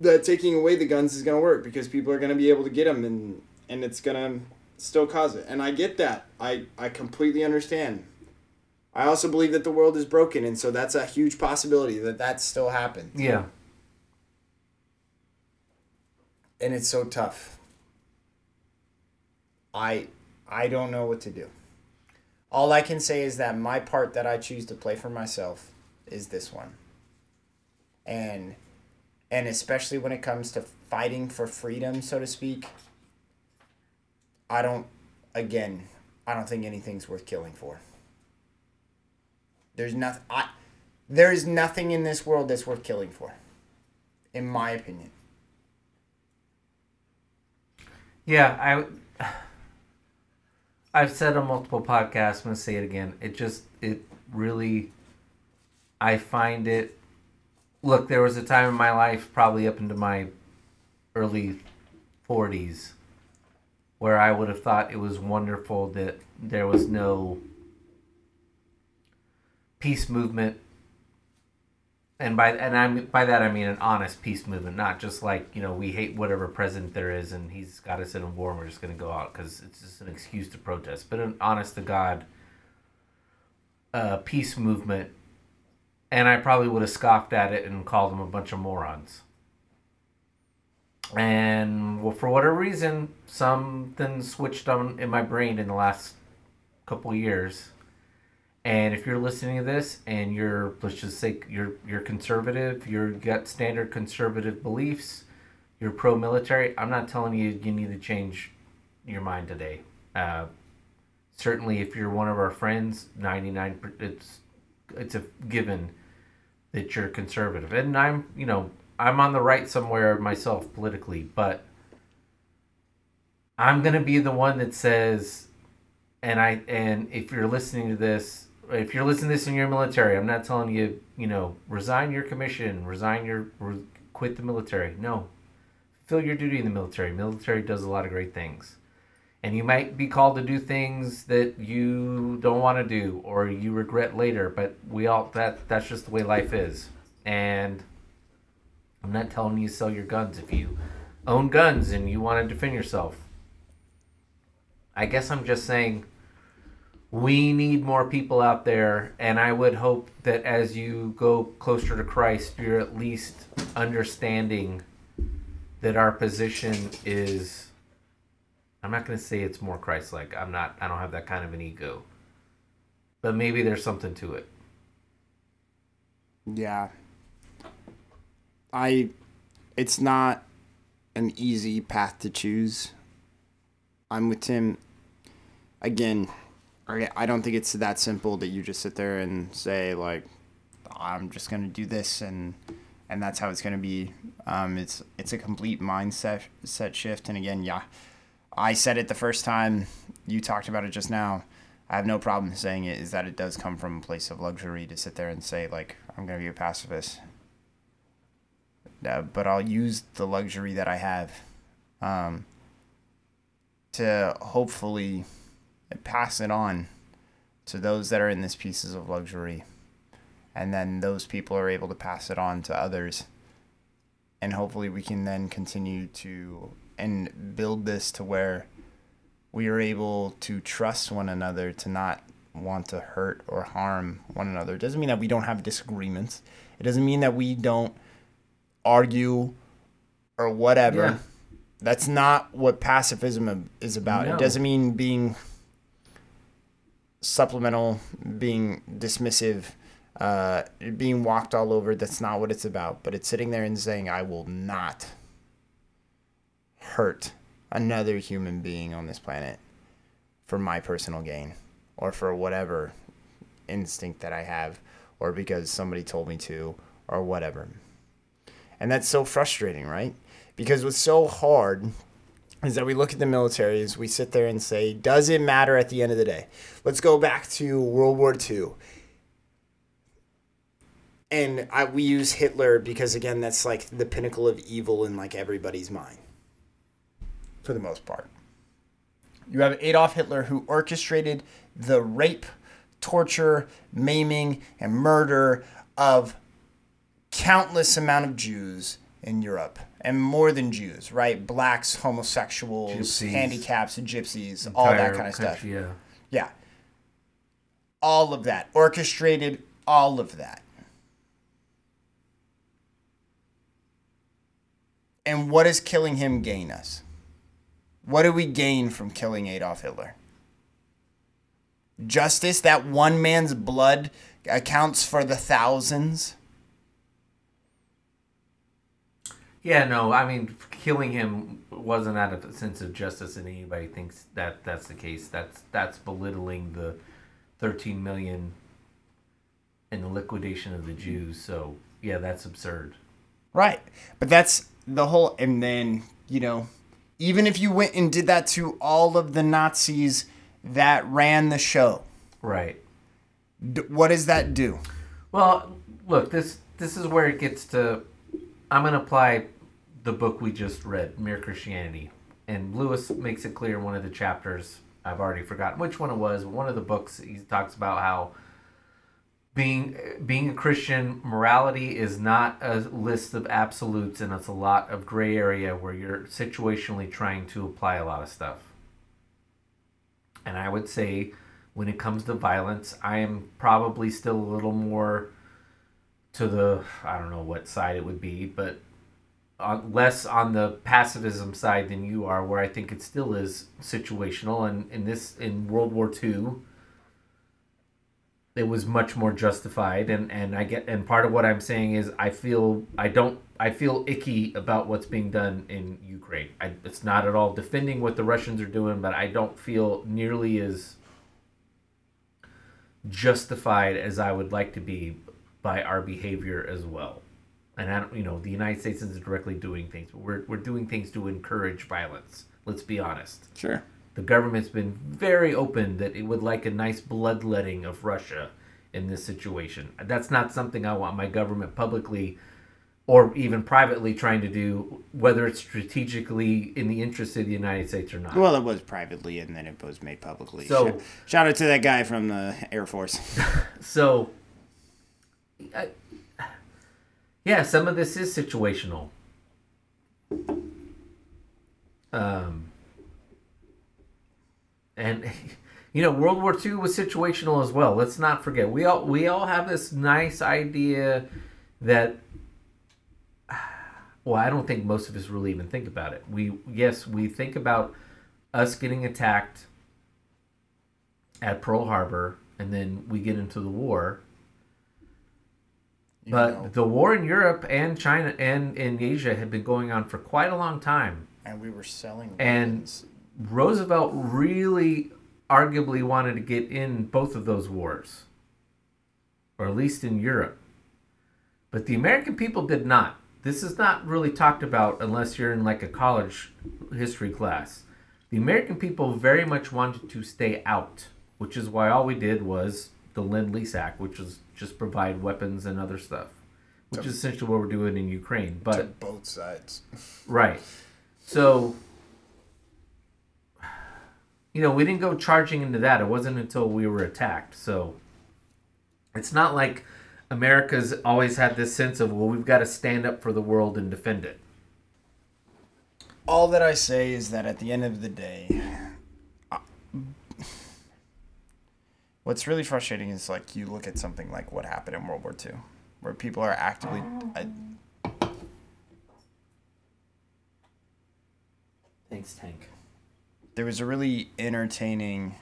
that taking away the guns is going to work because people are going to be able to get them and and it's going to still cause it. And i get that. I i completely understand. I also believe that the world is broken and so that's a huge possibility that that still happens. Yeah. And it's so tough. I i don't know what to do. All i can say is that my part that i choose to play for myself is this one. And and especially when it comes to fighting for freedom so to speak i don't again i don't think anything's worth killing for there's nothing i there is nothing in this world that's worth killing for in my opinion Yeah, I I've said on multiple podcasts, I'm gonna say it again. It just it really I find it look, there was a time in my life, probably up into my early 40s, where I would have thought it was wonderful that there was no peace movement. And by and I by that I mean an honest peace movement, not just like you know we hate whatever president there is and he's got us in a war and we're just going to go out because it's just an excuse to protest, but an honest to God uh, peace movement and I probably would have scoffed at it and called them a bunch of morons. And well, for whatever reason, something switched on in my brain in the last couple years. And if you're listening to this and you're let's just say you're you're conservative, you're got standard conservative beliefs, you're pro-military, I'm not telling you you need to change your mind today. Uh, certainly, if you're one of our friends, 99 per- it's it's a given that you're conservative. And I'm, you know, I'm on the right somewhere myself politically, but I'm going to be the one that says and I and if you're listening to this, if you're listening to this in your military, I'm not telling you, you know, resign your commission, resign your re, quit the military. No. Fulfill your duty in the military. Military does a lot of great things and you might be called to do things that you don't want to do or you regret later but we all that that's just the way life is. And i'm not telling you to sell your guns. If you own guns and you want to defend yourself i guess i'm just saying we need more people out there and i would hope that as you go closer to christ you're at least understanding that our position is I'm not going to say it's more Christ-like. I'm not. I don't have that kind of an ego. But maybe there's something to it. Yeah. I it's not an easy path to choose. I'm with Tim. Again, I I don't think it's that simple that you just sit there and say like I'm just going to do this and and that's how it's going to be. Um it's it's a complete mindset set shift and again, yeah. I said it the first time you talked about it just now. I have no problem saying it is that it does come from a place of luxury to sit there and say like I'm gonna be a pacifist. Uh, but I'll use the luxury that I have um, to hopefully pass it on to those that are in this pieces of luxury, and then those people are able to pass it on to others, and hopefully we can then continue to and build this to where we are able to trust one another to not want to hurt or harm one another. It doesn't mean that we don't have disagreements. It doesn't mean that we don't argue or whatever. Yeah. That's not what pacifism is about. No. It doesn't mean being supplemental, being dismissive, uh, being walked all over. That's not what it's about. But it's sitting there and saying, I will not hurt another human being on this planet for my personal gain or for whatever instinct that I have or because somebody told me to or whatever. And that's so frustrating, right? Because what's so hard is that we look at the militaries, we sit there and say, does it matter at the end of the day? Let's go back to World War II. And I, we use Hitler because, again, that's like the pinnacle of evil in like everybody's mind for the most part. You have Adolf Hitler who orchestrated the rape, torture, maiming, and murder of countless amount of Jews in Europe. And more than Jews, right? Blacks, homosexuals, Gypsies. handicaps, and gypsies, all that kind of stuff. Yeah. Yeah. All of that. Orchestrated all of that. And what does killing him gain us? What do we gain from killing Adolf Hitler? Justice, that one man's blood accounts for the thousands. Yeah, no, I mean, killing him wasn't out of a sense of justice, and anybody thinks that that's the case. That's that's belittling the 13 million and the liquidation of the Jews. So yeah, that's absurd. Right. But that's the whole. And then, you know, even if you went and did that to all of the Nazis that ran the show, Right. d- what does that do? Well, look, this this is where it gets to. I'm gonna apply the book we just read, Mere Christianity, and Lewis makes it clear in one of the chapters. I've already forgotten which one it was. But one of the books he talks about how being being a Christian, morality is not a list of absolutes, and it's a lot of gray area where you're situationally trying to apply a lot of stuff. And I would say, when it comes to violence, I am probably still a little more to the I don't know what side it would be, but on, less on the pacifism side than you are, where I think it still is situational. And in this in World War II, it was much more justified. And and I get and part of what I'm saying is I feel I don't I feel icky about what's being done in Ukraine. I, it's not at all defending what the Russians are doing, but I don't feel nearly as justified as I would like to be by our behavior as well. And I don't, you know, the United States isn't directly doing things, but we're, we're doing things to encourage violence. Let's be honest. Sure. The government's been very open that it would like a nice bloodletting of Russia in this situation. That's not something I want my government publicly or even privately trying to do, whether it's strategically in the interest of the United States or not. Well, it was privately, and then it was made publicly. So- Sh- shout out to that guy from the Air Force. *laughs* *laughs* So, I, yeah, some of this is situational. Um, and *laughs* you know, World War II was situational as well. Let's not forget. We all we all have this nice idea that. *sighs* Well, I don't think most of us really even think about it. We yes, we think about us getting attacked at Pearl Harbor, and then we get into the war. You But know, the war in Europe and China and in Asia had been going on for quite a long time. and we were selling. And weapons. Roosevelt really arguably wanted to get in both of those wars, or at least in Europe. But the American people did not. This is not really talked about unless you're in like a college history class. The American people very much wanted to stay out, which is why all we did was the Lend Lease Act, which was just provide weapons and other stuff, which is essentially what we're doing in Ukraine. But to both sides. *laughs* Right. So, you know, we didn't go charging into that. It wasn't until we were attacked. So, it's not like America's always had this sense of, well, we've got to stand up for the world and defend it. all that I say is that at the end of the day, uh, what's really frustrating is like you look at something like what happened in World War II, where people are actively. I, Thanks, Tank. There was a really entertaining.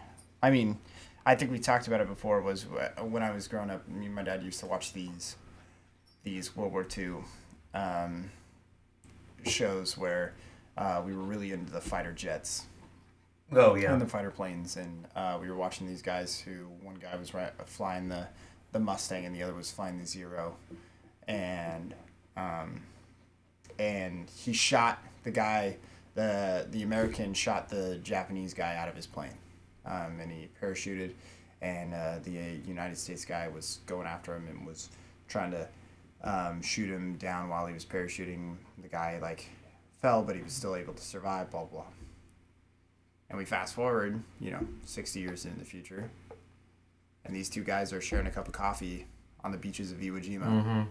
I mean, I think we talked about it before. Was when I was growing up, me and my dad used to watch these, these World War II, um, shows where uh, we were really into the fighter jets Oh, yeah. and the fighter planes, and uh, we were watching these guys who one guy was ri flying the the Mustang and the other was flying the Zero, and um, and he shot the guy, the the American shot the Japanese guy out of his plane, um, and he parachuted, and uh, the United States guy was going after him and was trying to um, shoot him down while he was parachuting. The guy like fell, but he was still able to survive. Blah blah. And we fast forward, you know, 60 years into the future, and these two guys are sharing a cup of coffee on the beaches of Iwo Jima,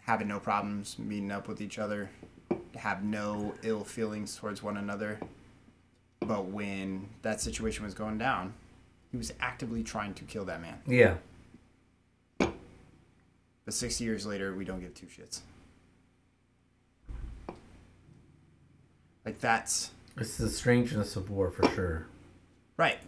having no problems meeting up with each other, have no ill feelings towards one another. But when that situation was going down, he was actively trying to kill that man. Yeah. But 60 years later, we don't give two shits. Like, that's It's the strangeness of war for sure. right.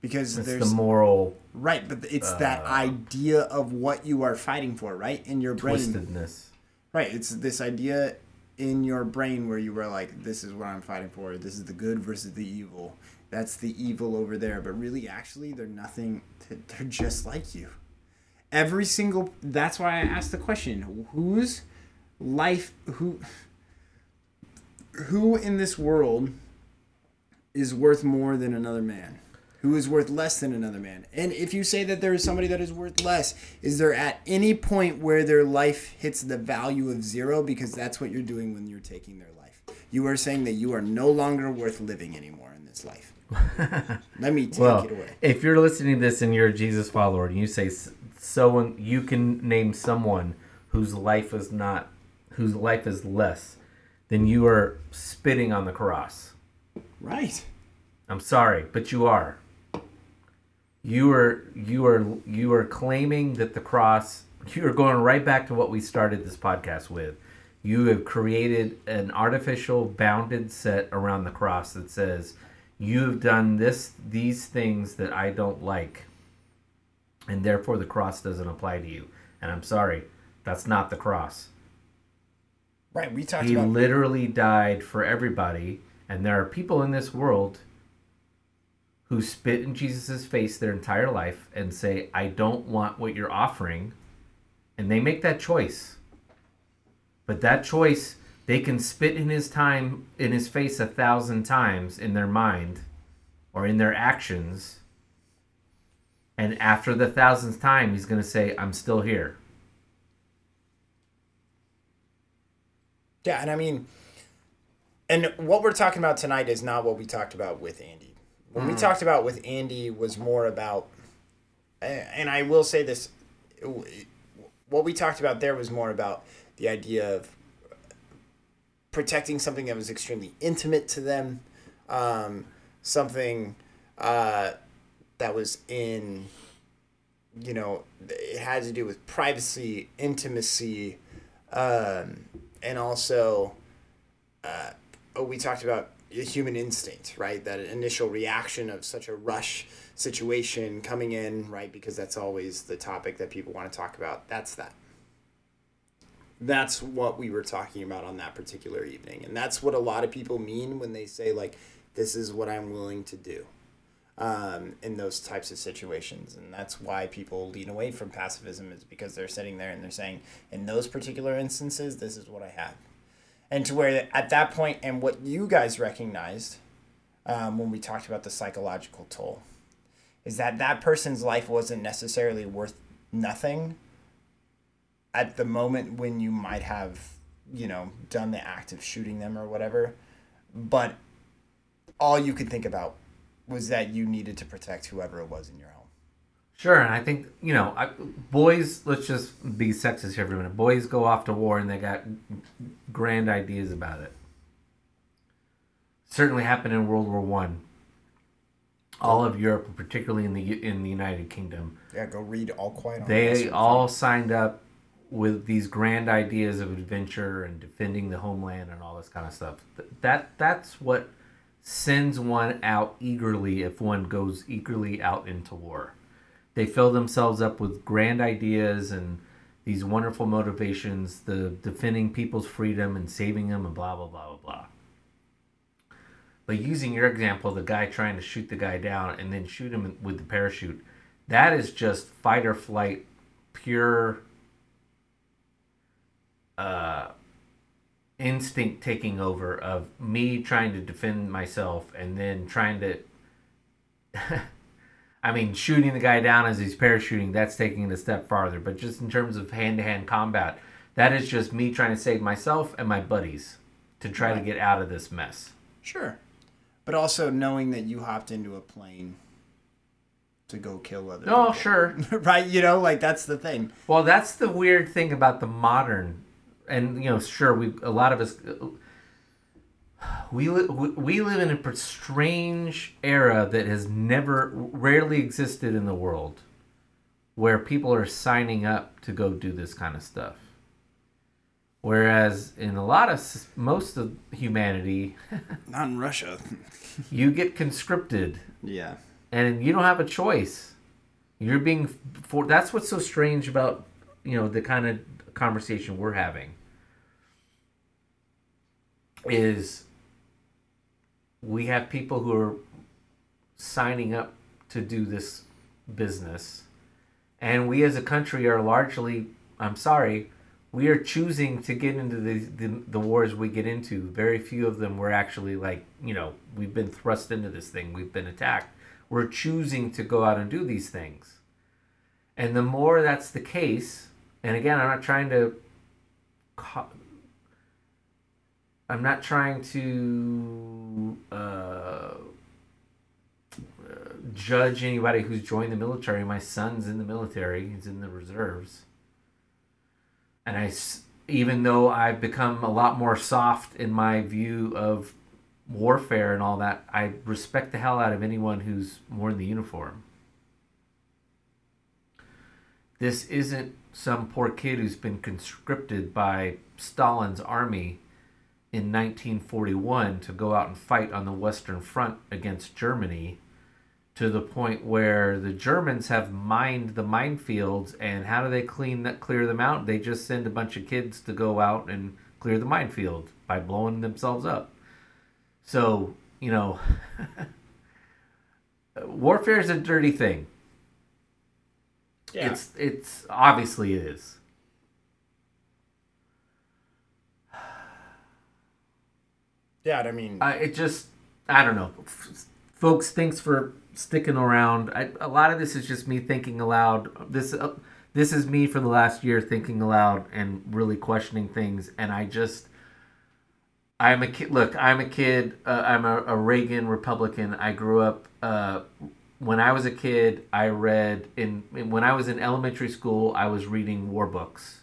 Because It's there's the moral Right, but it's uh, that idea of what you are fighting for, right? In your brain. twistedness. Right, it's this idea in your brain where you were like, this is what I'm fighting for. This is the good versus the evil. That's the evil over there. But really, actually, they're nothing. They're just like you. Every single. That's why I asked the question whose life. Who. Who in this world is worth more than another man? Who is worth less than another man. And if you say that there is somebody that is worth less, is there at any point where their life hits the value of zero? Because that's what you're doing when you're taking their life. You are saying that you are no longer worth living anymore in this life. *laughs* Let me take Well, it away. if you're listening to this and you're a Jesus follower and you say s- someone, you can name someone whose life is not, whose life is less, then you are spitting on the cross. Right. I'm sorry, but you are. You are you are you are claiming that the cross. *laughs* You are going right back to what we started this podcast with. You have created an artificial bounded set around the cross that says you have done this these things that I don't like, and therefore the cross doesn't apply to you. And I'm sorry, that's not the cross. Right. We talked He about literally died for everybody, and there are people in this world who spit in Jesus' face their entire life and say, I don't want what you're offering. And they make that choice. But that choice, they can spit in his time in his face a thousand times in their mind or in their actions. And after the thousandth time, he's gonna say, I'm still here. Yeah, and I mean, and what we're talking about tonight is not what we talked about with Andy. What we talked about with Andy was more about, and I will say this, what we talked about there was more about the idea of protecting something that was extremely intimate to them, um, something uh, that was in, you know, it had to do with privacy, intimacy, um, and also uh, oh, we talked about human instinct, right? That initial reaction of such a rush situation coming in, right? Because that's always the topic that people want to talk about. That's that. That's what we were talking about on that particular evening. And that's what a lot of people mean when they say, like, this is what I'm willing to do um, in those types of situations. And that's why people lean away from pacifism, is because they're sitting there and they're saying, in those particular instances, this is what I have and to where at that point and what you guys recognized um, when we talked about the psychological toll is that that person's life wasn't necessarily worth nothing at the moment when you might have you know done the act of shooting them or whatever. But all you could think about was that you needed to protect whoever it was in your home Sure, and I think you know, I, boys. Let's just be sexist here for a minute. Boys go off to war and they got grand ideas about it. Certainly happened in World War One. All of Europe, particularly in the in the United Kingdom, yeah go read all quiet on they all signed up with these grand ideas of adventure and defending the homeland and all this kind of stuff. That that's what sends one out eagerly if one goes eagerly out into war. They fill themselves up with grand ideas and these wonderful motivations, the defending people's freedom and saving them and blah blah blah blah blah. But using your example, the guy trying to shoot the guy down and then shoot him with the parachute, that is just fight or flight, pure uh, instinct taking over of me trying to defend myself and then trying to. *laughs* I mean, shooting the guy down as he's parachuting, that's taking it a step farther. But just in terms of hand to hand combat, that is just me trying to save myself and my buddies to try to get out of this mess. Sure. But also knowing that you hopped into a plane to go kill other Oh, people. sure. *laughs* right, you know, like that's the thing. Well, that's the weird thing about the modern, and you know, sure, we a lot of us, we li- we we live in a strange era that has never, rarely existed in the world, where people are signing up to go do this kind of stuff. Whereas in a lot of most of humanity, *laughs* Not in Russia. you get conscripted yeah. and you don't have a choice. You're being for that's what's so strange about you know the kind of conversation we're having is we have people who are signing up to do this business. And we as a country are largely I'm sorry we are choosing to get into the, the the wars we get into. Very few of them were actually like you know we've been thrust into this thing. We've been attacked. We're choosing to go out and do these things. And the more that's the case, and again, I'm not trying to I'm not trying to uh, judge anybody who's joined the military. My son's in the military; he's in the reserves, and I even though I've become a lot more soft in my view of warfare and all that, I respect the hell out of anyone who's worn the uniform. This isn't some poor kid who's been conscripted by Stalin's army in 1941 to go out and fight on the Western Front against Germany to the point where the Germans have mined the minefields and how do they clean that clear them out? They just send a bunch of kids to go out and clear the minefield by blowing themselves up. So, you know, *laughs* warfare is a dirty thing. Yeah. It's it's obviously it is. Yeah, I mean, I it just I don't know, folks. Thanks for sticking around. I, a lot of this is just me thinking aloud. This uh, this is me for the last year thinking aloud and really questioning things. And I just I'm a kid. Look, I'm a kid. Uh, I'm a, a Reagan Republican. I grew up. Uh, when I was a kid, I read in, in when I was in elementary school. I was reading war books.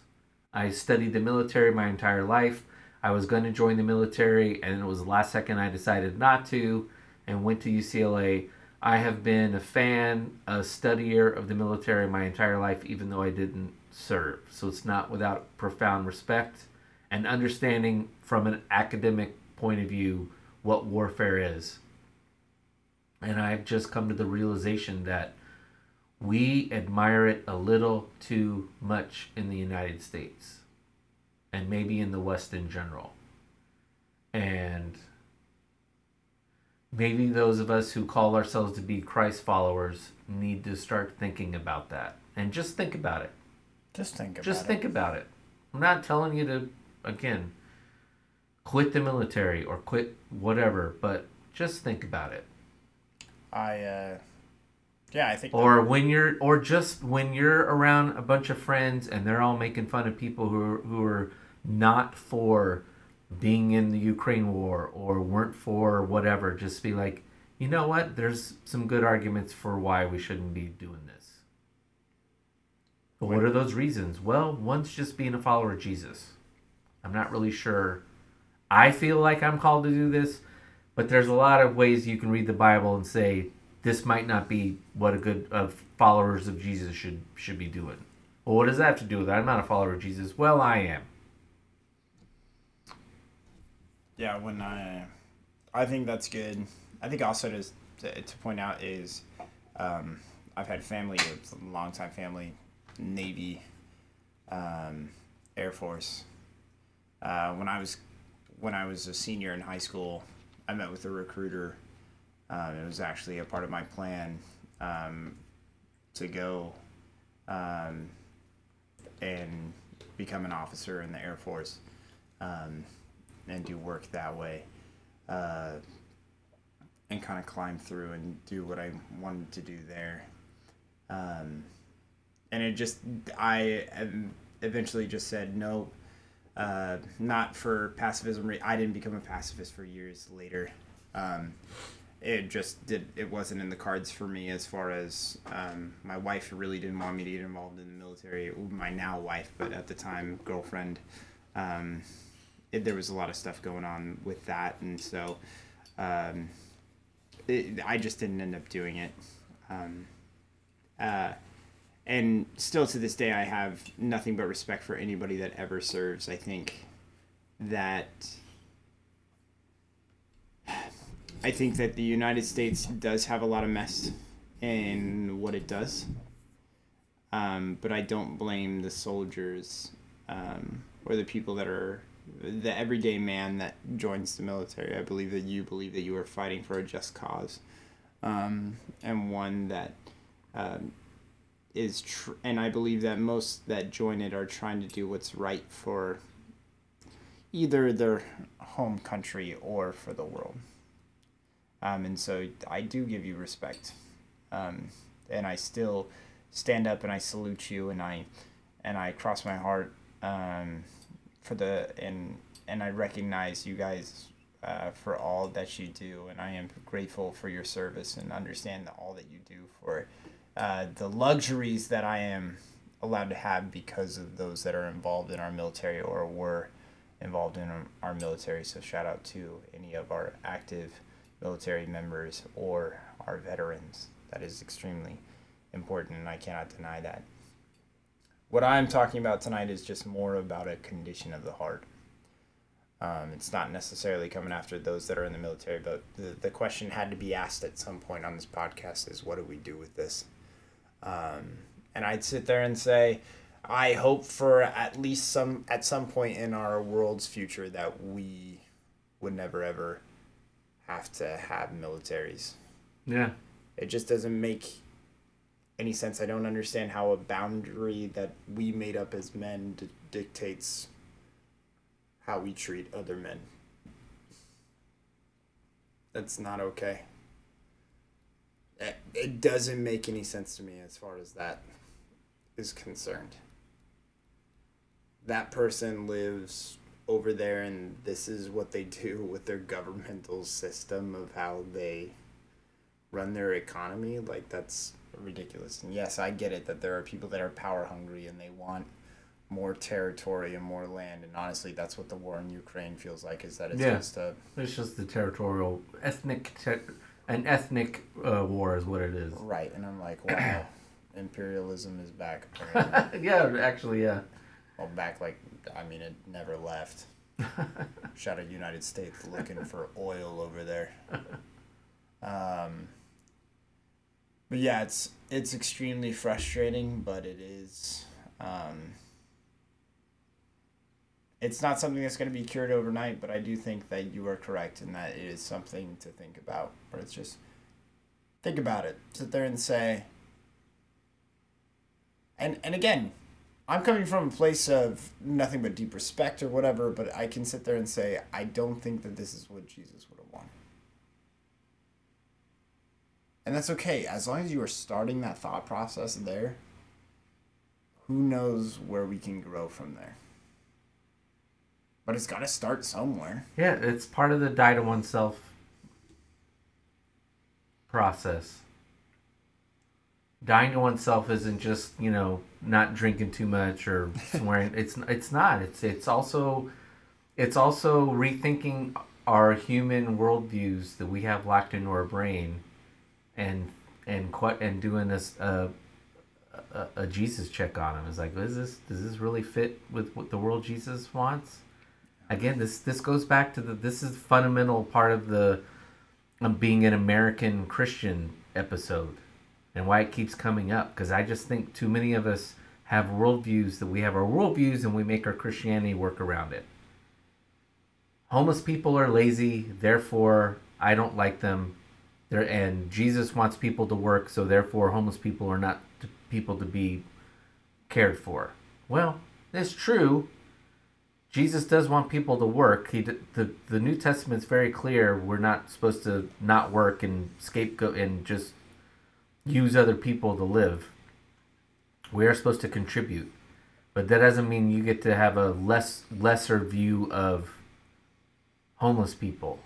I studied the military my entire life. I was going to join the military, and it was the last second I decided not to, and went to UCLA. I have been a fan, a studier of the military my entire life, even though I didn't serve. So it's not without profound respect and understanding from an academic point of view what warfare is. And I've just come to the realization that we admire it a little too much in the United States and maybe in the West in general. And maybe those of us who call ourselves to be Christ followers need to start thinking about that. And just think about it. Just think about Just it. think about it. I'm not telling you to, again, quit the military or quit whatever, but just think about it. I, uh, yeah, I think. or when you're or just when you're around a bunch of friends and they're all making fun of people who are, who are not for being in the Ukraine war or weren't for whatever just be like you know what there's some good arguments for why we shouldn't be doing this but what are those reasons well one's just being a follower of Jesus I'm not really sure I feel like I'm called to do this but there's a lot of ways you can read the Bible and say this might not be what a good uh, followers of Jesus should should be doing. Well, what does that have to do with it? I'm not a follower of Jesus. Well, I am. Yeah, when I, I think that's good. I think also to to, point out is, um, I've had family, longtime family, Navy, um, Air Force. Uh, when I was, when I was a senior in high school, I met with a recruiter. Um, it was actually a part of my plan um, to go um, and become an officer in the Air Force um, and do work that way uh, and kind of climb through and do what I wanted to do there. Um, and it just, I eventually just said, no, uh, not for pacifism. I didn't become a pacifist for years later. Um, it just did. It wasn't in the cards for me as far as um, my wife really didn't want me to get involved in the military. My now wife, but at the time girlfriend. Um, it, there was a lot of stuff going on with that, and so um, it, I just didn't end up doing it. Um, uh, and still to this day, I have nothing but respect for anybody that ever serves. I think that I think that the United States does have a lot of mess in what it does. Um, but I don't blame the soldiers um, or the people that are the everyday man that joins the military. I believe that you believe that you are fighting for a just cause um, and one that um, is, tr- and I believe that most that join it are trying to do what's right for either their home country or for the world. Um, and so I do give you respect um, and I still stand up and I salute you and I and I cross my heart um, for the and and I recognize you guys uh, for all that you do and I am grateful for your service and understand all that you do for uh, the luxuries that I am allowed to have because of those that are involved in our military or were involved in our military. So shout out to any of our active military members or our veterans. That is extremely important, and I cannot deny that. What I'm talking about tonight is just more about a condition of the heart. Um, it's not necessarily coming after those that are in the military, but the, the question had to be asked at some point on this podcast is what do we do with this? Um, and I'd sit there and say, I hope for at least some at some point in our world's future that we would never ever have to have militaries. Yeah. It just doesn't make any sense. I don't understand how a boundary that we made up as men d- dictates how we treat other men. That's not okay. It, it doesn't make any sense to me as far as that is concerned. That person lives over there, and this is what they do *laughs* with their governmental system of how they run their economy like that's ridiculous and yes i get it that there are people that are power hungry and they want more territory and more land and honestly that's what the war in ukraine feels like is that it's Yeah. just a It's just the territorial, ethnic, ter- an ethnic uh, war is what it is. right and i'm like *coughs* wow imperialism is back *laughs* apparently. yeah, actually, yeah. well back like i mean it never left *laughs* shout out united states looking for oil over there *laughs* um but yeah it's it's extremely frustrating but it is um it's not something that's going to be cured overnight but i do think that you are correct in that it is something to think about where it's just think about it. Sit there and say and and again i'm coming from a place of nothing but deep respect or whatever but i can sit there and say i don't think that this is what jesus would have wanted and that's okay as long as you are starting that thought process there who knows where we can grow from there but it's got to start somewhere Yeah, it's part of the die to oneself process. Dying to oneself isn't just you know not drinking too much or *laughs* swearing. it's it's not. It's it's also it's also rethinking our human worldviews that we have locked into our brain, and and quite and doing this uh, a, a Jesus check on him. It's like, is this does this really fit with what the world Jesus wants? Again, this this goes back to the this is fundamental part of the being an American Christian episode, and why it keeps coming up. Because I just think too many of us have worldviews that we have our worldviews and we make our Christianity work around it. Homeless people are lazy, therefore I don't like them. There and Jesus wants people to work, so therefore homeless people are not t- people to be cared for. Well, that's true. Jesus does want people to work. He the the New Testament's very clear. We're not supposed to not work and scapegoat and just use other people to live. We are supposed to contribute, but that doesn't mean you get to have a less lesser view of homeless people.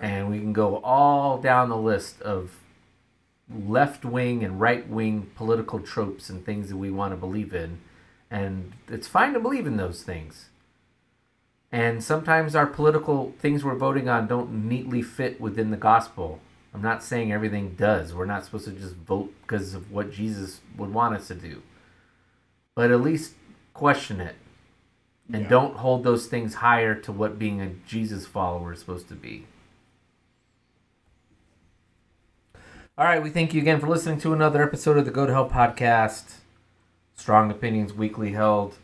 And we can go all down the list of left wing and right wing political tropes and things that we want to believe in. And it's fine to believe in those things. And sometimes our political things we're voting on don't neatly fit within the gospel. I'm not saying everything does. We're not supposed to just vote because of what Jesus would want us to do. But at least question it. And Yeah. don't hold those things higher to what being a Jesus follower is supposed to be. All right, we thank you again for listening to another episode of the Go to Hell podcast. Strong opinions weakly held.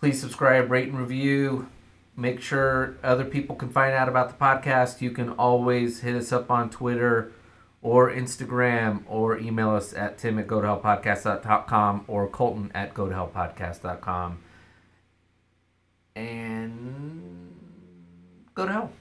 Please subscribe, rate, and review. Make sure other people can find out about the podcast. You can always hit us up on Twitter or Instagram or email us at tim at go to podcast.com or colton at go to podcast.com. And go to hell.